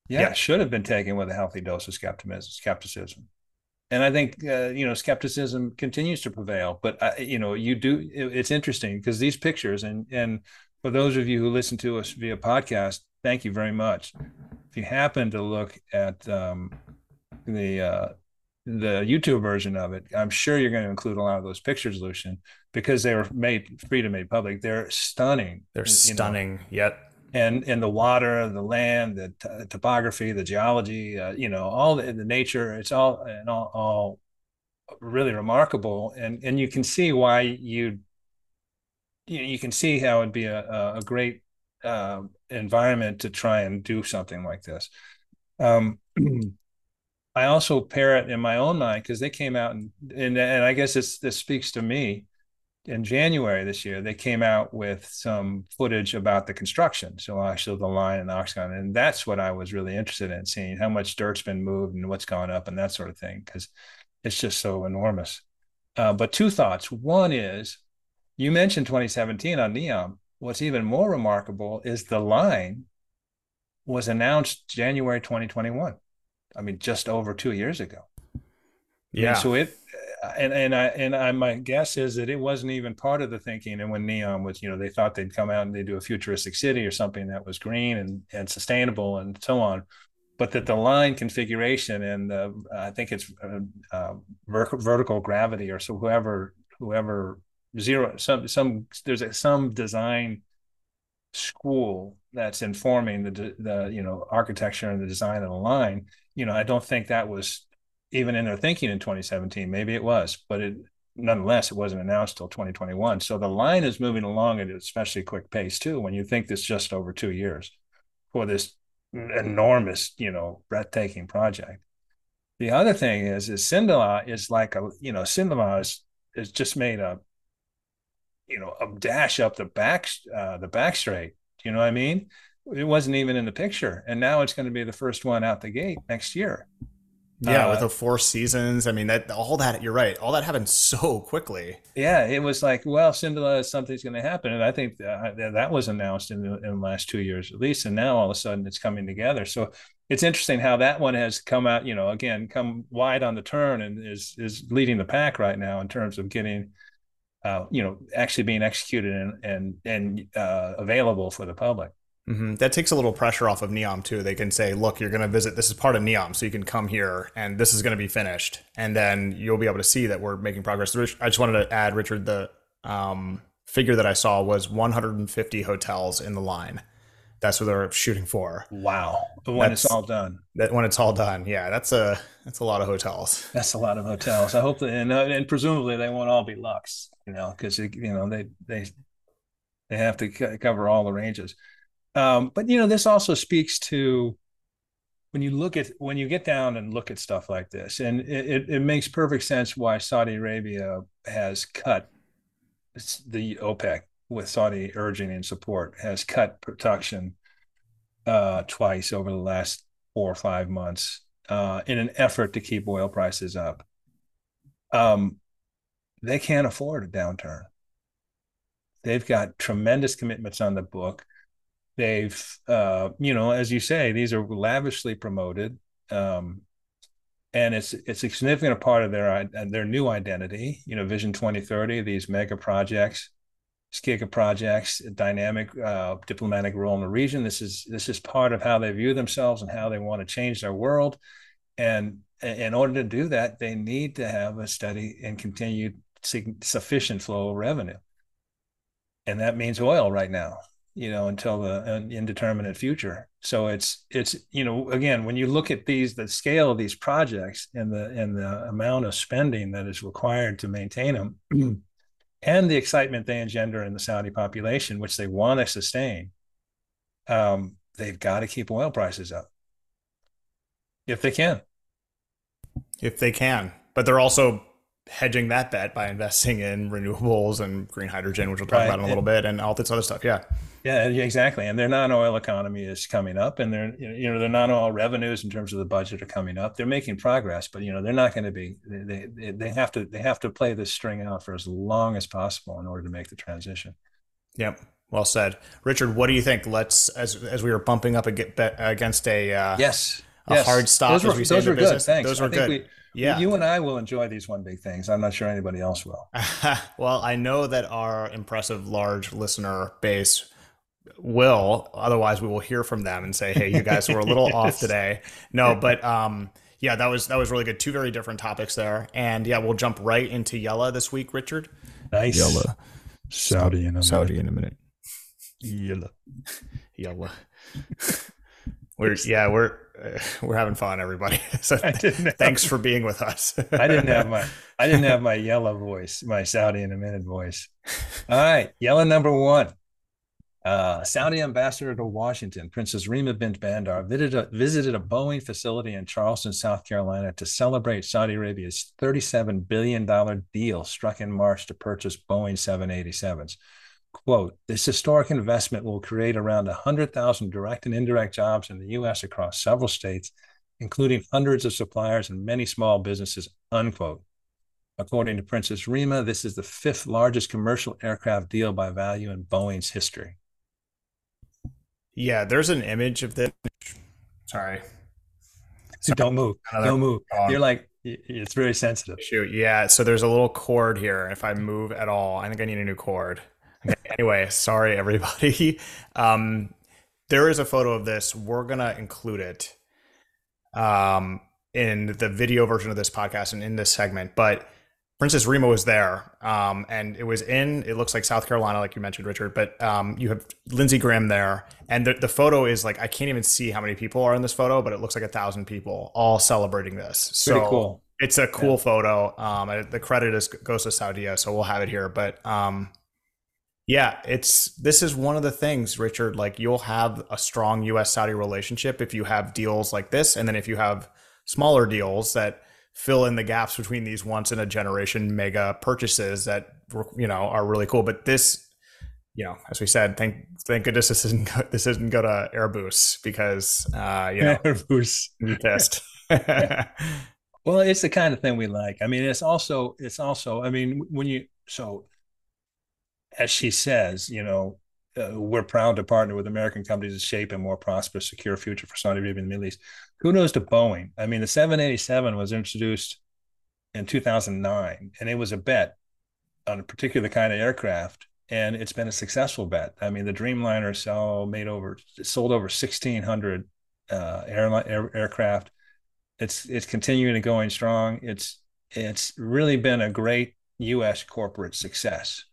Yeah, yeah. it should have been taken with a healthy dose of skepticism. And I think uh, you know skepticism continues to prevail. But uh, you know, you do. It, it's interesting because these pictures, and and for those of you who listen to us via podcast, thank you very much. If you happen to look at um, the uh, the YouTube version of it, I'm sure you're going to include a lot of those pictures, Lucien, because they were made free to made public. They're stunning. They're stunning. Know. Yet. And and the water, the land, the t- topography, the geology, uh, you know, all the, the nature. It's all and all, all really remarkable. And and you can see why you you, you can see how it'd be a a great uh, environment to try and do something like this. Um, I also pair it in my own mind because they came out and, and and I guess this this speaks to me. In January this year, they came out with some footage about the construction. So actually the line and the Oxagon, and that's what I was really interested in seeing how much dirt's been moved and what's gone up and that sort of thing because it's just so enormous. Uh, but two thoughts. One is you mentioned 2017 on Neom. What's even more remarkable is the line was announced January 2021. I mean, just over two years ago. Yeah. And so it, and and I and I my guess is that it wasn't even part of the thinking. And when Neom was, you know, they thought they'd come out and they do a futuristic city or something that was green and and sustainable and so on, but that the line configuration and the, I think it's uh, uh, vertical gravity or so whoever whoever zero some some there's a, some design school that's informing the the you know architecture and the design of the line you know, I don't think that was even in their thinking in 2017. Maybe it was, but it nonetheless it wasn't announced till 2021. So the line is moving along at especially quick pace too. When you think this just over two years for this enormous, you know, breathtaking project. The other thing is, is Sindalah is like a, you know, Sindalah is is just made a, you know, a dash up the back, uh, the back straight. Do you know what I mean? It wasn't even in the picture and now it's going to be the first one out the gate next year Yeah, uh, with the four seasons. I mean, that all that you're right. All that happened so quickly. Yeah, it was like, well, Sindalah, something's going to happen, and I think that, that was announced in the, in the last two years at least, and now all of a sudden it's coming together. So it's interesting how that one has come out. You know, again, come wide on the turn and is is leading the pack right now in terms of getting, uh, you know, actually being executed and and and uh, available for the public. Mm-hmm. That takes a little pressure off of Neom too. They can say, "Look, you're going to visit. This is part of Neom, so you can come here, and this is going to be finished, and then you'll be able to see that we're making progress." I just wanted to add, Richard, the um, figure that I saw was 150 hotels in the line. That's what they're shooting for. Wow! But When that's, it's all done. That when it's all done, yeah, that's a that's a lot of hotels. That's a lot of hotels. I hope that, and, uh, and presumably they won't all be Lux, you know, because you know they they they have to c- cover all the ranges. Um, but you know, this also speaks to when you look at when you get down and look at stuff like this, and it, it makes perfect sense why Saudi Arabia has cut the OPEC with Saudi urging and support has cut production uh, twice over the last four or five months uh, in an effort to keep oil prices up. Um, they can't afford a downturn. They've got tremendous commitments on the book they've uh, you know as you say these are lavishly promoted um, and it's it's a significant part of their their new identity you know vision 2030 these mega projects giga projects dynamic uh, diplomatic role in the region. This is this is part of how they view themselves and how they want to change their world. And in order to do that they need to have a steady and continued sufficient flow of revenue. And that means oil right now you know until the indeterminate future. So it's it's you know again when you look at these the scale of these projects and the and the amount of spending that is required to maintain them and the excitement they engender in the saudi population which they want to sustain um, they've got to keep oil prices up. If they can. If they can. But they're also hedging that bet by investing in renewables and green hydrogen, which we'll talk right. about in a little bit, and all this other stuff. Yeah. Yeah, exactly. And their non-oil economy is coming up, and their you know their non-oil revenues in terms of the budget are coming up. They're making progress, but you know they're not going to be. They, they they have to they have to play this string out for as long as possible in order to make the transition. Yep. Well said, Richard. What do you think? Let's as as we were bumping up against a uh, yes a yes. hard stop. Those were, those were good. Thanks. Those were good. We, yeah. You and I will enjoy these one big things. I'm not sure anybody else will. well, I know that our impressive large listener base will. Otherwise, we will hear from them and say, "Hey, you guys were a little off today." No, but um, yeah, that was that was really good. Two very different topics there, and yeah, we'll jump right into Yallah this week, Richard. Nice. Yallah. Saudi in a Saudi minute. in a minute. Yallah. Yallah. we're yeah we're we're having fun, everybody. So thanks for being with us. I didn't have my I didn't have my Yallah voice, my Saudi in a minute voice. All right, Yallah number one. Uh, Saudi ambassador to Washington, Princess Reema bint Bandar, visited a, visited a Boeing facility in Charleston, South Carolina to celebrate Saudi Arabia's $37 billion deal struck in March to purchase Boeing 787s quote, this historic investment will create around 100,000 direct and indirect jobs in the U.S. across several states, including hundreds of suppliers and many small businesses, unquote. According to Princess Reema, this is the fifth largest commercial aircraft deal by value in Boeing's history. Yeah, there's an image of this. Sorry. So don't move. Another don't move. You're like, it's very sensitive. Shoot. Yeah. So there's a little cord here. If I move at all, I think I need a new cord anyway, sorry everybody. Um, there is a photo of this. We're gonna include it um, in the video version of this podcast and in this segment. But Princess Reema was there, um, and it was in. It looks like South Carolina, like you mentioned, Richard. But um, you have Lindsey Graham there, and the, the photo is like I can't even see how many people are in this photo, but it looks like a thousand people all celebrating this. So Pretty cool. It's a cool yeah. photo. Um, the credit is goes to Saudia, so we'll have it here. But um, yeah, it's this is one of the things, Richard. Like you'll have a strong U.S. Saudi relationship if you have deals like this, and then if you have smaller deals that fill in the gaps between these once in a generation mega purchases that you know are really cool. But this, you know, as we said, thank thank goodness this isn't this isn't go to Airbus because uh, you know Airbus pissed. well, it's the kind of thing we like. I mean, it's also it's also. I mean, when you so as she says, you know, uh, we're proud to partner with American companies to shape a more prosperous, secure future for Saudi Arabia and the Middle East. Kudos to Boeing. I mean, the 787 was introduced in 2009, and it was a bet on a particular kind of aircraft, and it's been a successful bet. I mean, the Dreamliner sell made over sold over 1,600 uh, airline air, aircraft. It's it's continuing to going strong. It's it's really been a great U.S. corporate success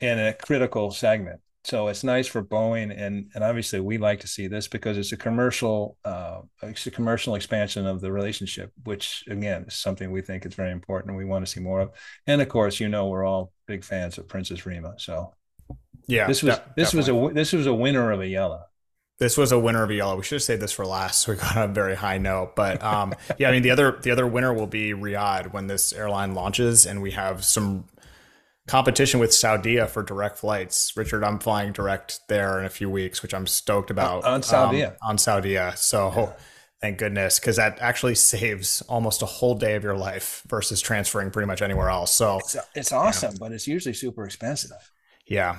in a critical segment. So it's nice for Boeing, and and obviously we like to see this because it's a commercial, uh, it's a commercial expansion of the relationship, which again is something we think is very important, we want to see more of. And of course, you know, we're all big fans of Princess Reema, so yeah, this was this definitely. was a this was a winner of a Yallah. This was a winner of a Yallah. We should have saved this for last, so we got a very high note. But um, yeah, I mean the other the other winner will be Riyadh when this airline launches, and we have some competition with Saudia for direct flights. Richard, I'm flying direct there in a few weeks, which I'm stoked about. On Saudia. Um, on Saudia. So yeah. thank goodness, because that actually saves almost a whole day of your life versus transferring pretty much anywhere else. So it's, it's awesome, yeah. but it's usually super expensive. Yeah.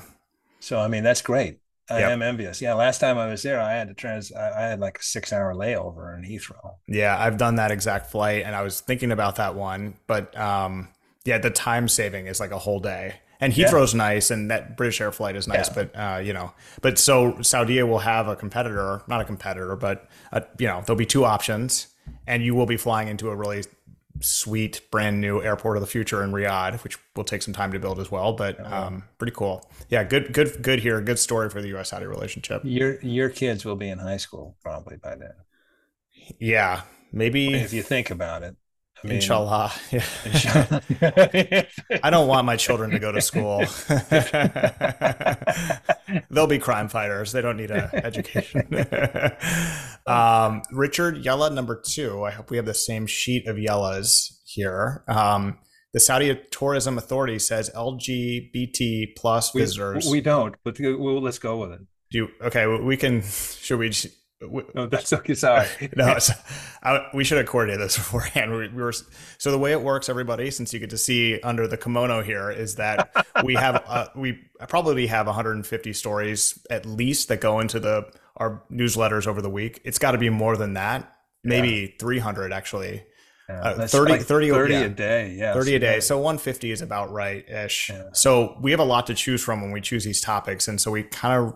So, I mean, that's great. I yep. am envious. Yeah, last time I was there, I had to trans. I had like a six-hour layover in Heathrow. Yeah, I've done that exact flight, and I was thinking about that one, but um, yeah, the time saving is like a whole day. And Heathrow's yeah. nice, and that British Air flight is nice, yeah. but uh, you know, but so Saudia will have a competitor, not a competitor, but a, you know, there'll be two options, and you will be flying into a really sweet, brand new airport of the future in Riyadh, which will take some time to build as well, but um, pretty cool. Yeah, good, good, good here. Good story for the U.S. Saudi relationship. Your your kids will be in high school probably by then. Yeah, maybe if you think about it. I mean, inshallah. Yeah. inshallah. I don't want my children to go to school. They'll be crime fighters. They don't need an education. um, Richard Yallah, number two. I hope we have the same sheet of Yallahs here. Um, the Saudi Tourism Authority says LGBT plus visitors. We, we don't, but we'll, let's go with it. Do you, okay? We can. Should we? No, that's okay. Sorry. no, I, we should have coordinated this beforehand. We, we, were so the way it works, everybody, since you get to see under the kimono here, is that we have uh, we probably have 150 stories at least that go into the our newsletters over the week. It's got to be more than that, maybe yeah. 300 actually. Yeah, uh, 30, like 30, 30 yeah, a day. Yeah. 30 a day. So 150 is about right ish. Yeah. So we have a lot to choose from when we choose these topics. And so we kind of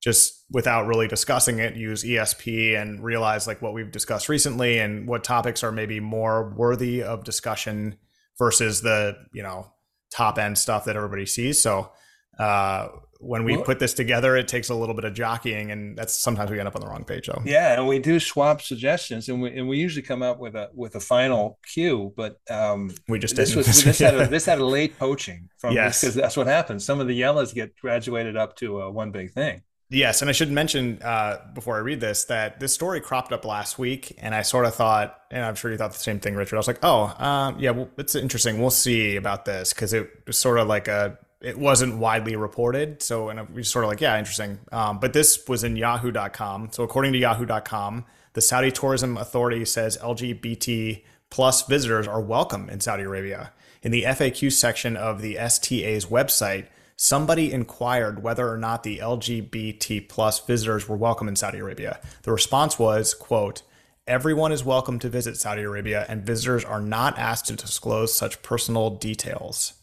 just without really discussing it, use ESP and realize like what we've discussed recently and what topics are maybe more worthy of discussion versus the, you know, top end stuff that everybody sees. So uh, when we well, put this together, it takes a little bit of jockeying, and that's sometimes we end up on the wrong page. Though. Yeah, and we do swap suggestions, and we and we usually come up with a with a final cue. But um, we just this didn't. was this had a, this had a late poaching from yes because that's what happens. Some of the Yallahs get graduated up to uh, one big thing. Yes, and I should mention uh, before I read this that this story cropped up last week, and I sort of thought, and I'm sure you thought the same thing, Richard. I was like, oh, um, yeah, well, it's interesting. We'll see about this because it was sort of like a, it wasn't widely reported, so and we sort of like, yeah, interesting. Um, but this was in Yahoo.com. So according to Yahoo.com, the Saudi Tourism Authority says LGBT plus visitors are welcome in Saudi Arabia. In the FAQ section of the STA's website somebody inquired whether or not the LGBT plus visitors were welcome in Saudi Arabia. The response was, quote, everyone is welcome to visit Saudi Arabia and visitors are not asked to disclose such personal details.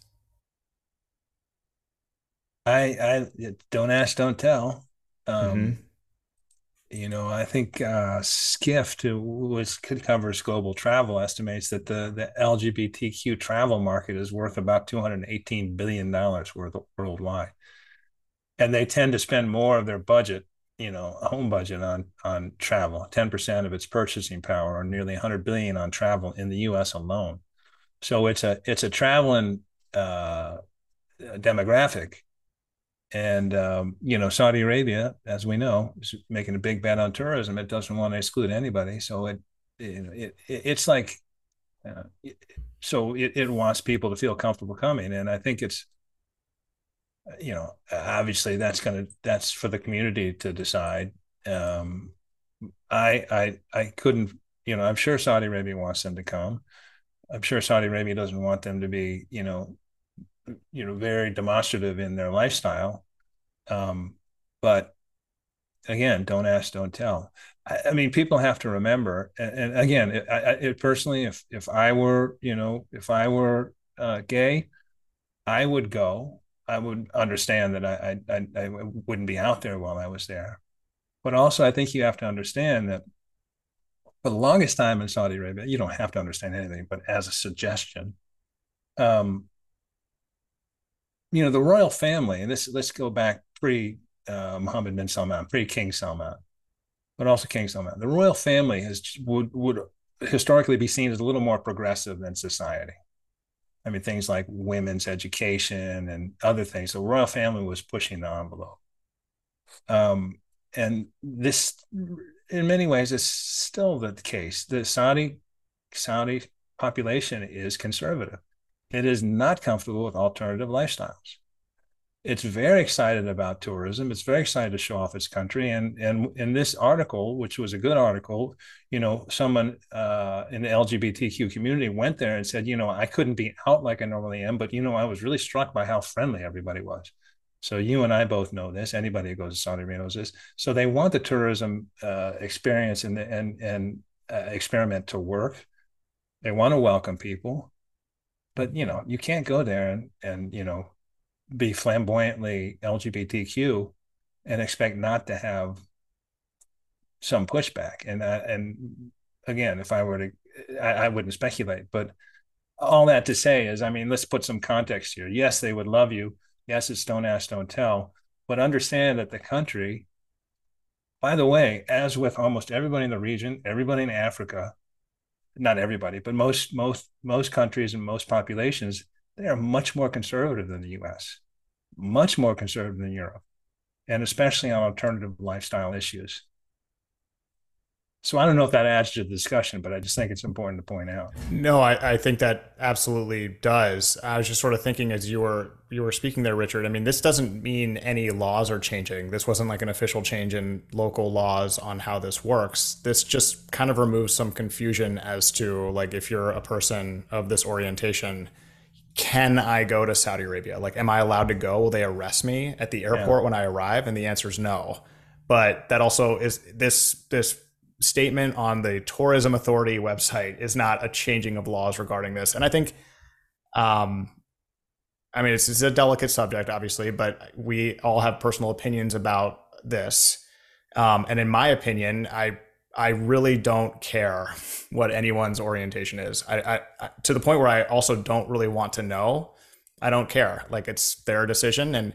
I, I don't ask, don't tell. Um, mm-hmm you know, I think uh, Skift, which covers global travel, estimates that the, the LGBTQ travel market is worth about $218 billion worth worldwide. And they tend to spend more of their budget, you know, home budget on on travel, 10% of its purchasing power, or nearly 100 billion on travel in the US alone. So it's a it's a traveling uh, demographic and um, you know, Saudi Arabia, as we know, is making a big bet on tourism. It doesn't want to exclude anybody, so it, it, it it's like, uh, it, so it, it wants people to feel comfortable coming, and I think it's, you know, obviously that's gonna that's for the community to decide. Um, I I I couldn't You know, I'm sure Saudi Arabia wants them to come. I'm sure Saudi Arabia doesn't want them to be, you know, you know, very demonstrative in their lifestyle. Um, but again, don't ask, don't tell. I, I mean, people have to remember, and, and again, it, I, it, personally, if if I were, you know, if I were uh, gay, I would go. I would understand that I, I I wouldn't be out there while I was there, but also I think you have to understand that for the longest time in Saudi Arabia, you don't have to understand anything, but as a suggestion, um, you know, the royal family, and this let's go back pre uh, Mohammed bin Salman, pre King Salman, but also King Salman. The royal family has would would historically be seen as a little more progressive than society. I mean, things like women's education and other things. The royal family was pushing the envelope. Um, and this, in many ways, is still the case. The Saudi Saudi population is conservative. It is not comfortable with alternative lifestyles it's very excited about tourism. It's very excited to show off its country. And and in this article, which was a good article, you know, someone uh, in the LGBTQ community went there and said, you know, I couldn't be out like I normally am, but you know, I was really struck by how friendly everybody was. So you and I both know this. Anybody who goes to Saudi Arabia knows this. So they want the tourism uh, experience and and and uh, experiment to work. They want to welcome people, but you know, you can't go there and and you know be flamboyantly LGBTQ and expect not to have some pushback. And uh, and again, if I were to, I, I, wouldn't speculate. But all that to say is, I mean, let's put some context here. Yes, they would love you. Yes, it's don't ask, don't tell. But understand that the country, by the way, as with almost everybody in the region, everybody in Africa, not everybody, but most most most countries and most populations they are much more conservative than the US, much more conservative than Europe, and especially on alternative lifestyle issues. So I don't know if that adds to the discussion, but I just think it's important to point out. No, I, I, think that absolutely does. I was just sort of thinking as you were you were speaking there, Richard. I mean, this doesn't mean any laws are changing. This wasn't like an official change in local laws on how this works. This just kind of removes some confusion as to like if you're a person of this orientation can I go to Saudi Arabia? Like, am I allowed to go? Will they arrest me at the airport yeah. when I arrive? And the answer is no. But that also is this this statement on the tourism authority website is not a changing of laws regarding this. And I think, um, I mean, it's, it's a delicate subject, obviously, but we all have personal opinions about this. Um, and in my opinion, I I really don't care what anyone's orientation is. I, I, to the point where I also don't really want to know. I don't care. Like it's their decision, and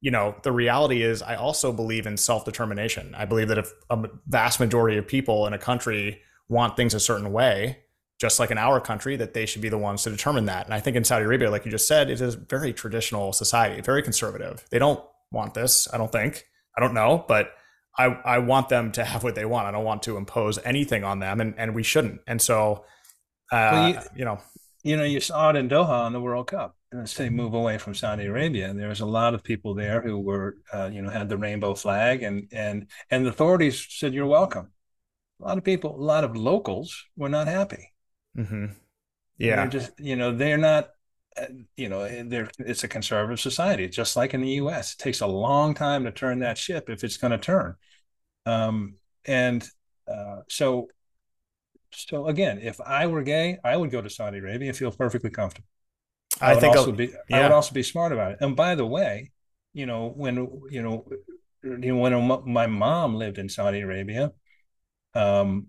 you know the reality is, I also believe in self determination. I believe that if a vast majority of people in a country want things a certain way, just like in our country, that they should be the ones to determine that. And I think in Saudi Arabia, like you just said, it is a very traditional society, very conservative. They don't want this. I don't think. I don't know, but I, I want them to have what they want. I don't want to impose anything on them, and, and we shouldn't. And so, uh, well, you, you, know, you know, you saw it in Doha in the World Cup. Say move away from Saudi Arabia, and there was a lot of people there who were, uh, you know, had the rainbow flag, and and and the authorities said you're welcome. A lot of people, a lot of locals were not happy. Mm-hmm. Yeah, they're just you know they're not uh, you know there it's a conservative society just like in the us it takes a long time to turn that ship if it's going to turn um, and uh, so so again if i were gay i would go to saudi arabia and feel perfectly comfortable i, I would think also be yeah. i would also be smart about it and by the way you know when you know you know when my mom lived in saudi arabia um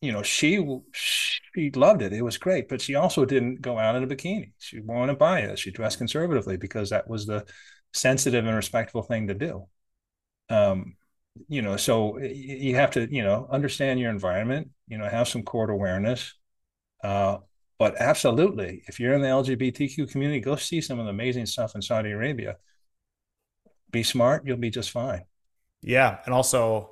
you know, she she loved it. It was great, but she also didn't go out in a bikini. She wore a abaya. She dressed conservatively because that was the sensitive and respectful thing to do. Um, you know, so you have to, you know, understand your environment. You know, have some court awareness. Uh, but absolutely, if you're in the LGBTQ community, go see some of the amazing stuff in Saudi Arabia. Be smart, you'll be just fine. Yeah, and also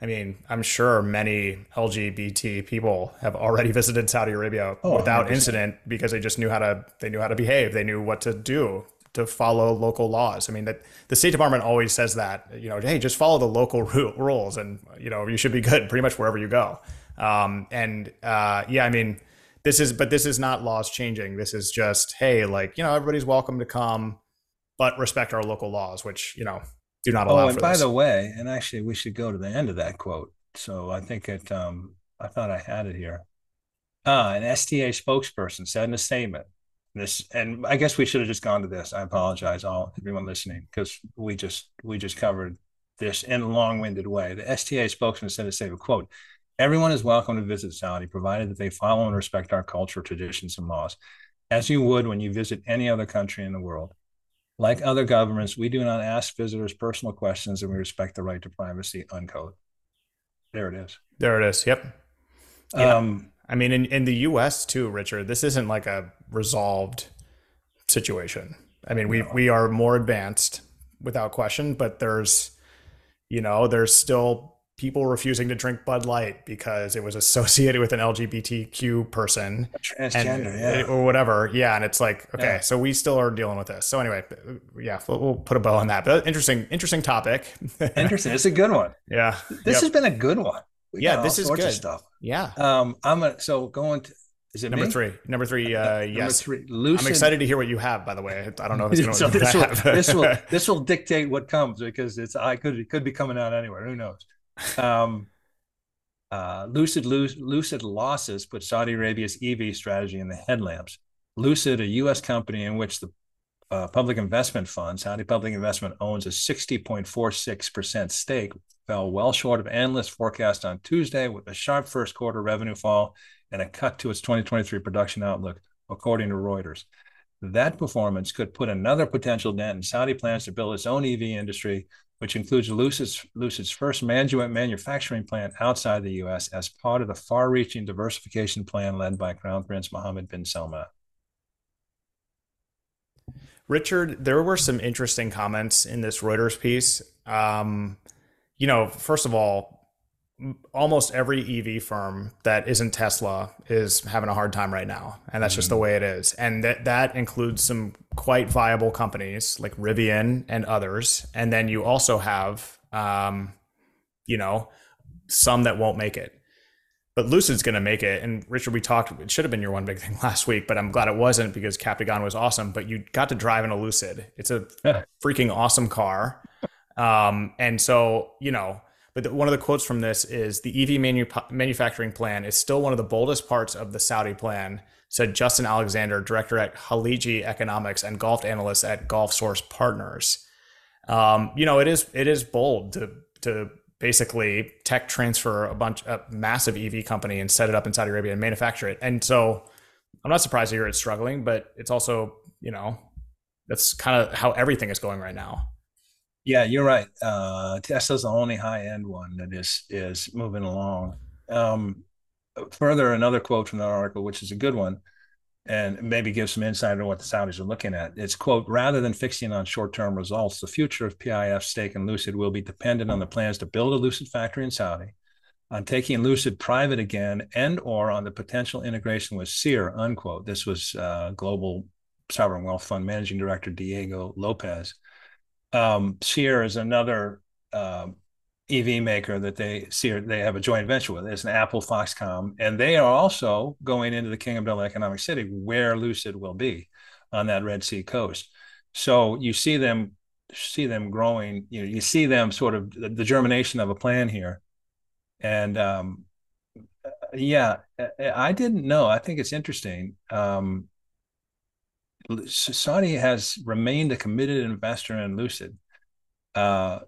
I mean, I'm sure many LGBT people have already visited Saudi Arabia oh, without 100%. incident because they just knew how to they knew how to behave. They knew what to do to follow local laws. I mean, that the State Department always says that, you know, hey, just follow the local rules and, you know, you should be good pretty much wherever you go. Um, and uh, yeah, I mean, this is, but this is not laws changing. This is just, hey, like you know, everybody's welcome to come, but respect our local laws, which you know do not allow. Oh, and by this. the way, and actually, we should go to the end of that quote. So I think it. Um, I thought I had it here. Uh, an STA spokesperson said in a statement, this, and I guess we should have just gone to this. I apologize, all everyone listening, because we just we just covered this in a long-winded way. The STA spokesman said a statement, "quote Everyone is welcome to visit Saudi, provided that they follow and respect our culture, traditions, and laws, as you would when you visit any other country in the world." Like other governments, we do not ask visitors personal questions and we respect the right to privacy, unquote. There it is. There it is. Yep. Yeah. Um, I mean, in, in the US too, Richard, this isn't like a resolved situation. I mean, we, no. we are more advanced without question, but there's, you know, there's still people refusing to drink Bud Light because it was associated with an LGBTQ person, transgender, and, yeah, or whatever. Yeah, and it's like, okay, yeah. so we still are dealing with this. So anyway, yeah, we'll, we'll put a bow on that. But interesting, interesting topic. interesting. It's a good one. Yeah, this yep. has been a good one. We yeah, this is good stuff. Yeah. Um, I'm a, so going to. Is it number me? three? Number three. Uh, yes. Number three. Lucid. I'm excited to hear what you have. By the way, I don't know if it's going so this will, this will this will dictate what comes because it's I could it could be coming out anywhere. Who knows? Um, uh, Lucid Lucid losses put Saudi Arabia's EV strategy in the headlamps. Lucid, a U.S. company in which the uh, public investment fund, Saudi Public Investment, owns a 60.46% stake, fell well short of analyst forecast on Tuesday with a sharp first quarter revenue fall and a cut to its 2023 production outlook, according to Reuters. That performance could put another potential dent in Saudi plans to build its own EV industry which includes Lucid's, Lucid's first manufacturing plant outside the U.S. as part of the far-reaching diversification plan led by Crown Prince Mohammed bin Salman. Richard, there were some interesting comments in this Reuters piece. Um, you know, first of all, almost every EV firm that isn't Tesla is having a hard time right now, and that's mm-hmm. just the way it is. And that that includes some quite viable companies like Rivian and others, and then you also have, um, you know, some that won't make it. But Lucid's going to make it. And Richard, we talked. It should have been your one big thing last week, but I'm glad it wasn't because Captagon was awesome. But you got to drive in a Lucid. It's a freaking awesome car. Um, and so you know but one of the quotes from this is the EV manu- manufacturing plan is still one of the boldest parts of the Saudi plan, said Justin Alexander, director at Khaliji Economics and Gulf analyst at Golf Source Partners. Um, you know, it is it is bold to to basically tech transfer a bunch a massive EV company and set it up in Saudi Arabia and manufacture it. And so I'm not surprised to hear it's struggling, but it's also, you know, that's kind of how everything is going right now. Yeah, you're right. Uh, Tesla's the only high end one that is is moving along. Um, further, another quote from that article, which is a good one, and maybe give some insight into what the Saudis are looking at. It's quote: rather than fixing on short term results, the future of PIF's stake in Lucid will be dependent on the plans to build a Lucid factory in Saudi, on taking Lucid private again, and or on the potential integration with Ceer. Unquote. This was uh, global sovereign wealth fund managing director Diego Lopez um, Ceer is another um, EV maker that they Ceer they have a joint venture with. It's an Apple Foxconn, and they are also going into the King Abdullah Economic City, where Lucid will be on that Red Sea coast. So you see them see them growing. You know, you see them sort of the, the germination of a plan here, and um, yeah, I didn't know. I think it's interesting. Um, Saudi has remained a committed investor in Lucid. Uh,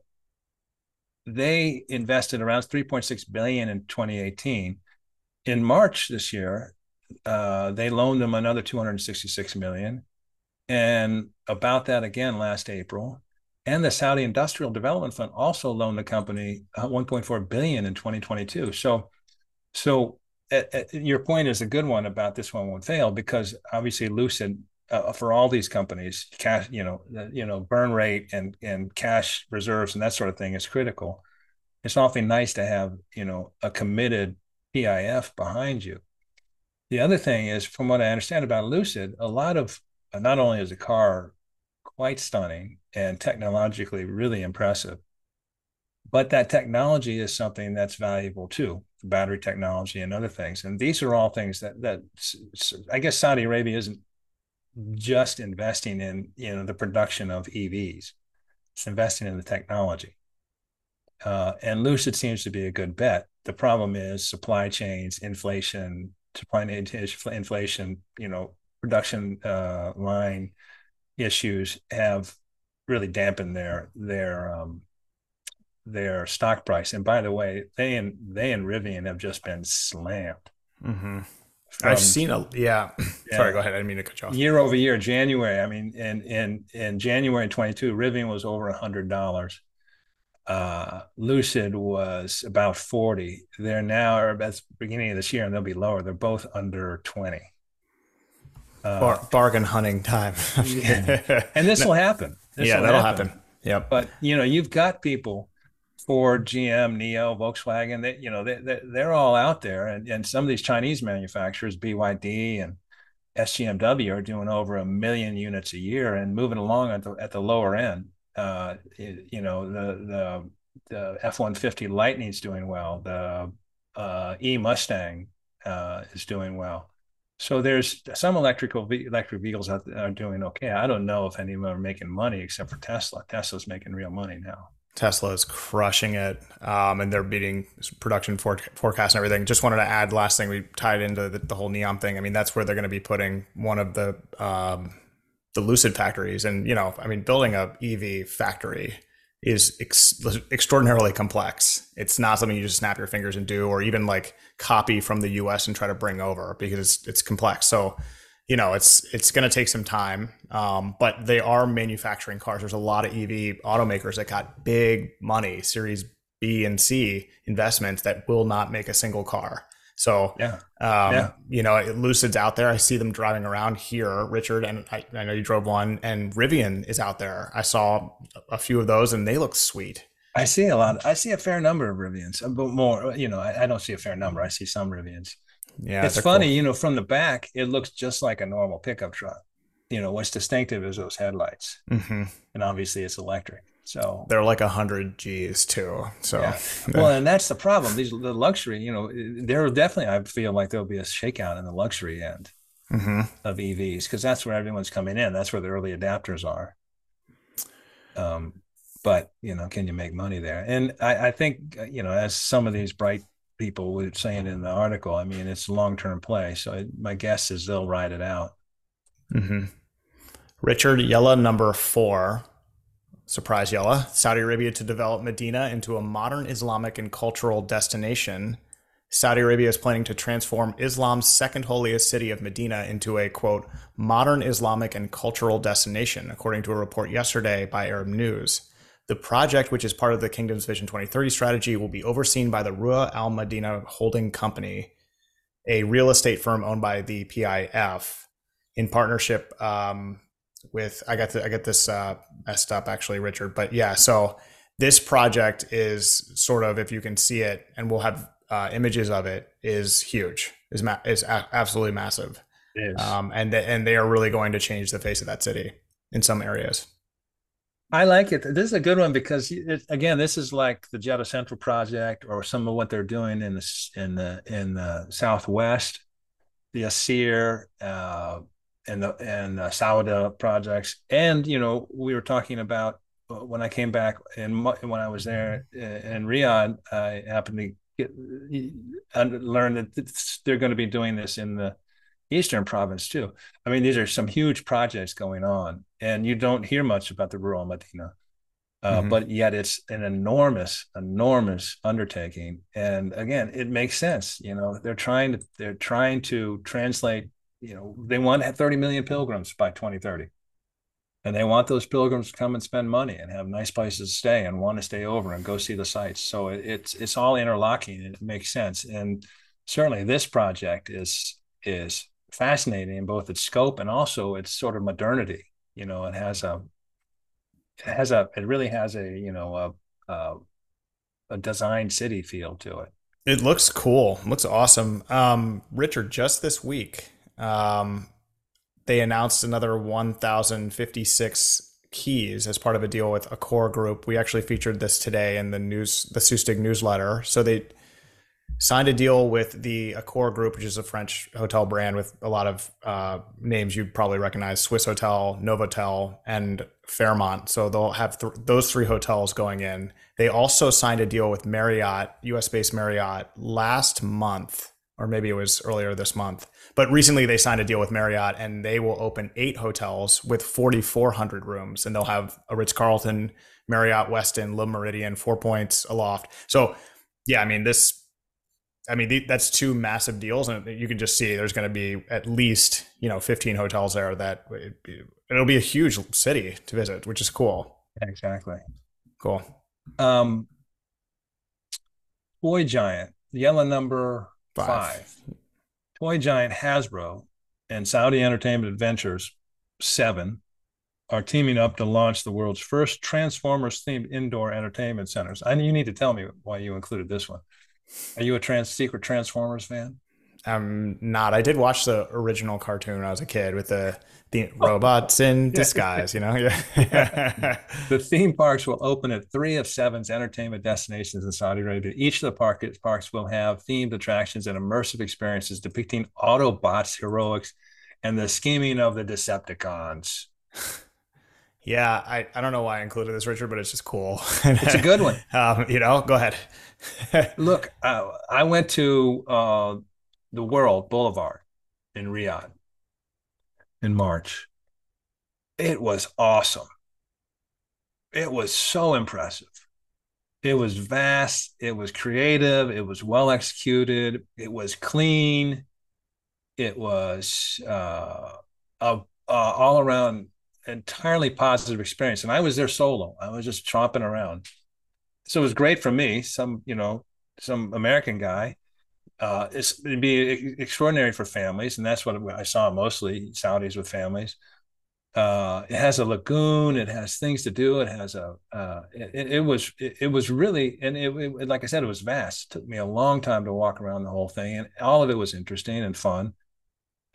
they invested around 3.6 billion in 2018. In March this year, uh, they loaned them another 266 million, and about that again last April. And the Saudi Industrial Development Fund also loaned the company uh, 1.4 billion in 2022. So, so at, at, your point is a good one about this one won't fail because obviously Lucid uh, for all these companies, cash, you know, you know, burn rate and and cash reserves and that sort of thing is critical. It's awfully nice to have you know a committed PIF behind you. The other thing is, from what I understand about Lucid, a lot of uh, not only is the car quite stunning and technologically really impressive, but that technology is something that's valuable too, battery technology and other things. And these are all things that that I guess Saudi Arabia isn't just investing in you know the production of EVs; it's investing in the technology. Uh, and Lucid seems to be a good bet. The problem is supply chains, inflation, supply inflation, you know, production uh, line issues have really dampened their their um, their stock price. And by the way, they and they and Rivian have just been slammed. Mm-hmm. I've seen a yeah. yeah. Sorry, go ahead. I didn't mean to cut you off. Year over year, January. I mean, in in in January twenty two, Rivian was over a hundred dollars. Uh, Lucid was about forty. They're now, or at the beginning of this year, and they'll be lower. They're both under twenty. Uh, Bar- bargain hunting time. yeah. And this will happen. This yeah, that'll happen. happen. Yep. But you know, you've got people Ford, GM, NIO, Volkswagen, they, you know, they, they, they're all out there. And, and some of these Chinese manufacturers, BYD and SGMW, are doing over a million units a year and moving along at the, at the lower end. Uh, you know, the, the, the F-150 Lightning's doing well. The uh, E Mustang uh, is doing well. So there's some electrical electric vehicles out there are doing okay. I don't know if any of them are making money except for Tesla. Tesla's making real money now. Tesla is crushing it, um, and they're beating production for, forecast and everything. Just wanted to add last thing we tied into the, the whole Neom thing. I mean, that's where they're going to be putting one of the um, the Lucid factories, and you know, I mean, building a EV factory is ex- extraordinarily complex. It's not something you just snap your fingers and do, or even like copy from the U.S. and try to bring over because it's it's complex. So you know, it's it's going to take some time, um, but they are manufacturing cars. There's a lot of EV automakers that got big money, Series B and C investments that will not make a single car. So, yeah, um, yeah. you know, Lucid's out there. I see them driving around here, Richard, and I, I know you drove one, and Rivian is out there. I saw a few of those, and they look sweet. I see a lot. I see a fair number of Rivians, but more. You know, I, I don't see a fair number. I see some Rivians. Yeah, it's funny, cool. you know, from the back, it looks just like a normal pickup truck. You know, what's distinctive is those headlights, mm-hmm. and obviously it's electric. So they're like a hundred G's too. So yeah. well, and that's the problem. These the luxury, you know, there will definitely I feel like there'll be a shakeout in the luxury end mm-hmm. of EVs because that's where everyone's coming in. That's where the early adapters are. Um, but you know, can you make money there? And I, I think you know, as some of these bright people were saying in the article. I mean, it's long term play. So my guess is they'll ride it out. Mm-hmm. Richard Yallah, number four. Surprise Yallah. Saudi Arabia to develop Medina into a modern Islamic and cultural destination. Saudi Arabia is planning to transform Islam's second holiest city of Medina into a quote, modern Islamic and cultural destination, according to a report yesterday by Arab News. The project, which is part of the Kingdom's Vision 2030 strategy, will be overseen by the Rua Al-Madinah Holding Company, a real estate firm owned by the PIF, in partnership um, with. I got the, I got this uh, messed up actually, Richard. But yeah, so this project is sort of, if you can see it, and we'll have uh, images of it, is huge. is ma- is a- absolutely massive. Um, and th- and they are really going to change the face of that city in some areas. I like it. This is a good one because it, again, this is like the Jeddah Central project or some of what they're doing in the in the in the Southwest, the Asir uh, and the and the Soudah projects. And you know, we were talking about uh, when I came back and when I was there in Riyadh, I happened to get learn that they're going to be doing this in the Eastern Province too. I mean, these are some huge projects going on, and you don't hear much about the Rua Al-Madinah. Uh, mm-hmm. But yet, it's an enormous, enormous undertaking. And again, it makes sense. You know, they're trying to they're trying to translate. You know, they want 30 million pilgrims by 2030, and they want those pilgrims to come and spend money and have nice places to stay and want to stay over and go see the sites. So it, it's it's all interlocking and it makes sense. And certainly, this project is is fascinating in both its scope and also its sort of modernity. You know, it has a it has a it really has a you know a a, a design city feel to it. It looks cool. Looks awesome. Um, Richard, just this week, um, they announced another 1,056 Keys as part of a deal with Accor Group. We actually featured this today in the news, the Sustig newsletter. So they signed a deal with the Accor Group, which is a French hotel brand with a lot of uh, names you'd probably recognize: Swissôtel, Novotel, and Fairmont. So they'll have th- those three hotels going in. They also signed a deal with Marriott, U.S.-based Marriott, last month, or maybe it was earlier this month. But recently they signed a deal with Marriott, and they will open eight hotels with 4,400 rooms, and they'll have a Ritz Carlton, Marriott, Westin, Le Méridien, Four Points, Aloft. So, yeah, I mean this I mean, that's two massive deals, and you can just see there's going to be at least you know 15 hotels there. That it'll be a huge city to visit, which is cool. exactly. Cool. Um, toy giant, Yallah number five. five. Toy giant Hasbro and Saudi Entertainment Adventures seven are teaming up to launch the world's first Transformers themed indoor entertainment centers. I you need to tell me why you included this one. Are you a trans secret Transformers fan? I'm not. I did watch the original cartoon when I was a kid with the the oh. robots in disguise. You know, yeah. the theme parks will open at three of seven's entertainment destinations in Saudi Arabia. Each of the parks will have themed attractions and immersive experiences depicting Autobots' heroics and the scheming of the Decepticons. Yeah, I, I don't know why I included this, Richard, but it's just cool. it's a good one. um, you know, go ahead. Look, uh, I went to uh, the World Boulevard in Riyadh in March. It was awesome. It was so impressive. It was vast. It was creative. It was well executed. It was clean. It was uh, a, all around entirely positive experience. And I was there solo. I was just chomping around. So it was great for me, some, you know, some American guy. Uh, it's, it'd be extraordinary for families. And that's what I saw mostly Saudis with families. Uh, it has a lagoon. It has things to do. It has a, uh, it, it, was, it, it, was really, and it, it, like I said, it was vast. It took me a long time to walk around the whole thing. And all of it was interesting and fun.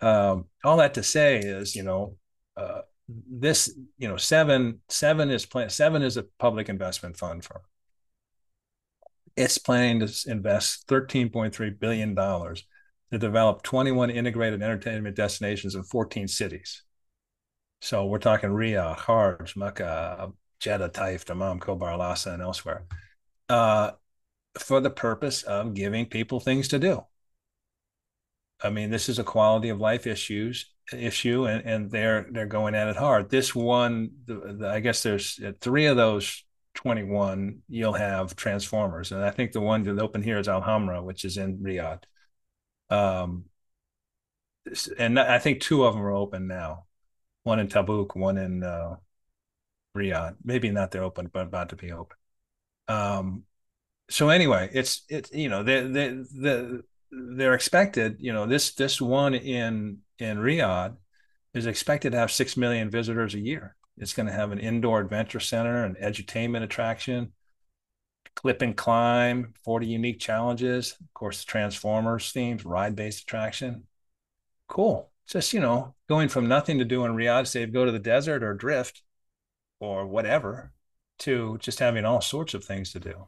Um, all that to say is, you know, uh, this you know seven seven is plan seven is a public investment fund firm it's planning to invest 13.3 billion dollars to develop 21 integrated entertainment destinations in 14 cities so we're talking Riyadh, Kharj, Mecca, Jeddah, Taif, Dammam, Khobar, Al-Ahsa, and elsewhere, uh, for the purpose of giving people things to do. I mean, this is a quality of life issues issue, and, and they're they're going at it hard. This one, the, the, I guess there's uh, three of those 21. You'll have Transformers, and I think the one that open here is Al Hamra, which is in Riyadh. Um, and I think two of them are open now. One in Tabuk, one in uh, Riyadh. Maybe not they're open, but about to be open. Um, so anyway, it's it's you know the the the they're expected, you know, this this one in in Riyadh is expected to have six million visitors a year. It's going to have an indoor adventure center, an edutainment attraction, clip and climb, 40 unique challenges, of course, the Transformers themes, ride-based attraction. Cool. Just, you know, going from nothing to do in Riyadh, say go to the desert or drift or whatever, to just having all sorts of things to do.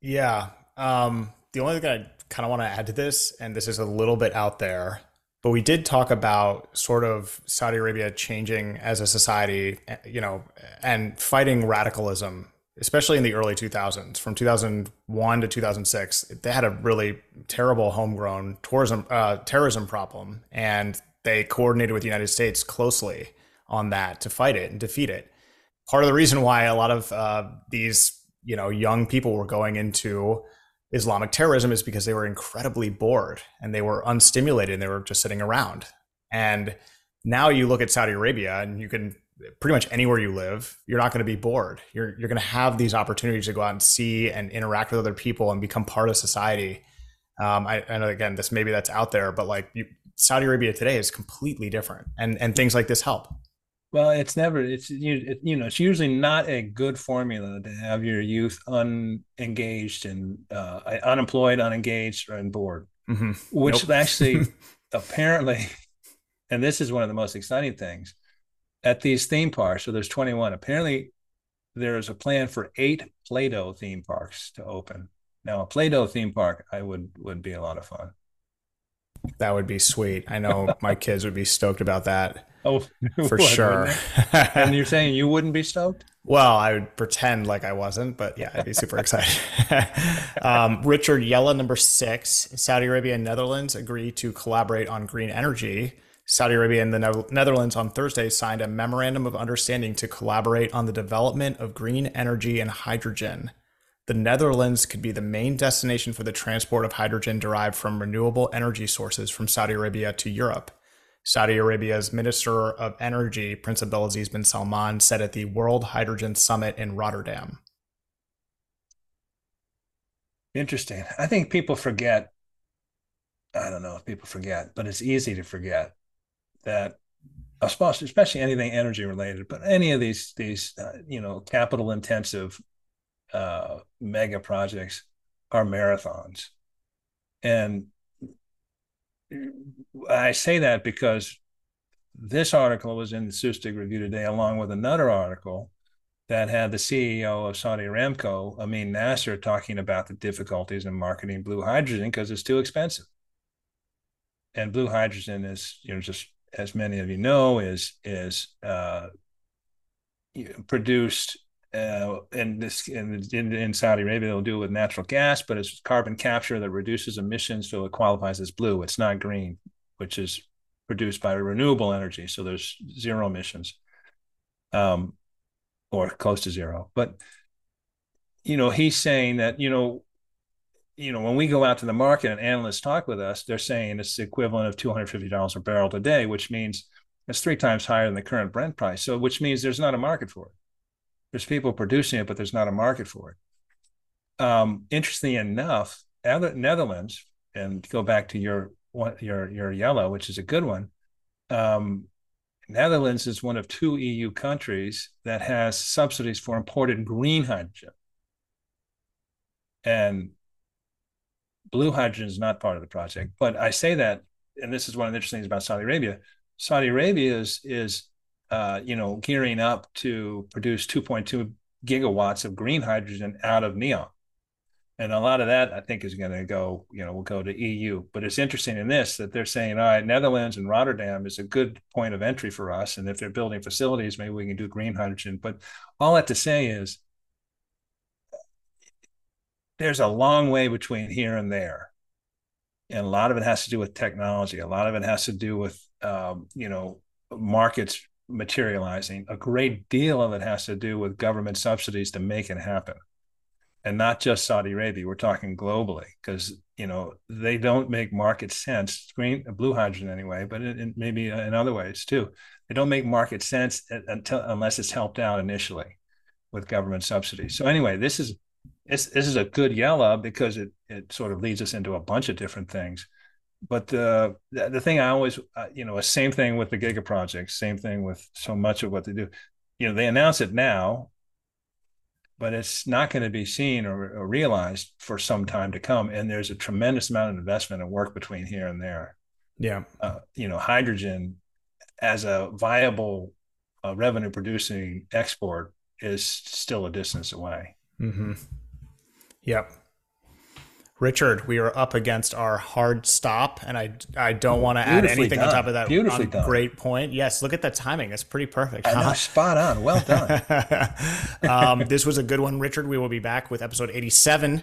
Yeah. Um, the only thing I kind of want to add to this, and this is a little bit out there, but we did talk about sort of Saudi Arabia changing as a society, you know, and fighting radicalism, especially in the early 2000s. From 2001 to 2006, they had a really terrible homegrown tourism uh, terrorism problem, and they coordinated with the United States closely on that to fight it and defeat it. Part of the reason why a lot of uh, these, you know, young people were going into Islamic terrorism is because they were incredibly bored and they were unstimulated and they were just sitting around. And now you look at Saudi Arabia and you can pretty much anywhere you live, you're not going to be bored. You're you're going to have these opportunities to go out and see and interact with other people and become part of society. Um, I, know again, this maybe that's out there, but like you, Saudi Arabia today is completely different, and and things like this help. Well, it's never it's you you know it's usually not a good formula to have your youth unengaged and uh, unemployed, unengaged, and bored. Mm-hmm. Which nope. actually apparently, and this is one of the most exciting things. at these theme parks. So there's 21. Apparently, there's a plan for eight Play-Doh theme parks to open. Now, a Play-Doh theme park, I would would be a lot of fun. That would be sweet. I know my kids would be stoked about that. Oh, for would, sure. and you're saying you wouldn't be stoked? Well, I would pretend like I wasn't, but yeah, I'd be super excited. um, Richard Yallah, number six. Saudi Arabia and Netherlands agree to collaborate on green energy. Saudi Arabia and the Netherlands on Thursday signed a memorandum of understanding to collaborate on the development of green energy and hydrogen. The Netherlands could be the main destination for the transport of hydrogen derived from renewable energy sources from Saudi Arabia to Europe. Saudi Arabia's Minister of Energy, Prince Abdulaziz bin Salman, said at the World Hydrogen Summit in Rotterdam. Interesting. I think people forget. I don't know if people forget, but it's easy to forget that, especially anything energy related, but any of these these uh, you know capital intensive uh, mega projects are marathons, and I say that because this article was in the SUSTIG Review today, along with another article that had the CEO of Saudi Aramco, Amin Nasser, talking about the difficulties in marketing blue hydrogen because it's too expensive. And blue hydrogen is, you know, just as many of you know, is is uh, produced uh, in this in, in, in, Saudi Arabia, they'll do it with natural gas, but it's carbon capture that reduces emissions, so it qualifies as blue. It's not green, which is produced by renewable energy, so there's zero emissions, um, or close to zero. But you know, he's saying that you know, you know, when we go out to the market and analysts talk with us, they're saying it's the equivalent of two hundred fifty dollars a barrel today, which means it's three times higher than the current Brent price. So, which means there's not a market for it there's people producing it, but there's not a market for it. Um, interestingly enough, Netherlands, and go back to your your your Yallah, which is a good one. Um, Netherlands is one of two EU countries that has subsidies for imported green hydrogen, and blue hydrogen is not part of the project. But I say that, and this is one of the interesting things about Saudi Arabia. Saudi Arabia is is uh, you know, gearing up to produce 2.2 gigawatts of green hydrogen out of Neom. And a lot of that, I think, is going to go, you know, will go to EU. But it's interesting in this that they're saying, all right, Netherlands and Rotterdam is a good point of entry for us. And if they're building facilities, maybe we can do green hydrogen. But all that to say is there's a long way between here and there. And a lot of it has to do with technology. A lot of it has to do with, um, you know, markets materializing. A great deal of it has to do with government subsidies to make it happen. And not just Saudi Arabia, we're talking globally because you know they don't make market sense. Green, blue hydrogen anyway, but it, it maybe in other ways too. They don't make market sense until unless it's helped out initially with government subsidies. So anyway, this is this, this is a good Yallah because it it sort of leads us into a bunch of different things but the the thing I always, uh, you know, same thing with the Giga project, same thing with so much of what they do. You know, they announce it now, but it's not going to be seen or, or, realized for some time to come. And there's a tremendous amount of investment and work between here and there. Yeah, uh, you know, hydrogen as a viable uh, revenue producing export is still a distance away. Mm-hmm. Yep. Richard, we are up against our hard stop, and I I don't want to add anything done. on top of that. Beautifully done. Great point. Yes, look at the timing. It's pretty perfect. Huh? Know, spot on. Well done. um, this was a good one, Richard. We will be back with episode 87.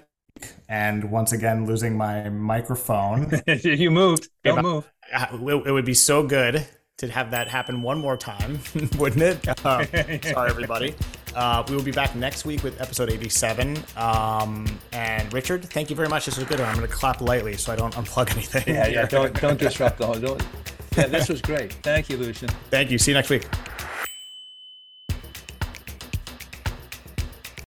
And once again, losing my microphone. you moved. Don't move. It would be so good to have that happen one more time, wouldn't it? Uh, sorry, everybody. Uh, we will be back next week with episode 87. Um, and Richard, thank you very much. This was a good one. I'm going to clap lightly so I don't unplug anything. Yeah, yeah. Don't don't disrupt the whole. Don't, yeah, this was great. Thank you, Lucien. Thank you. See you next week.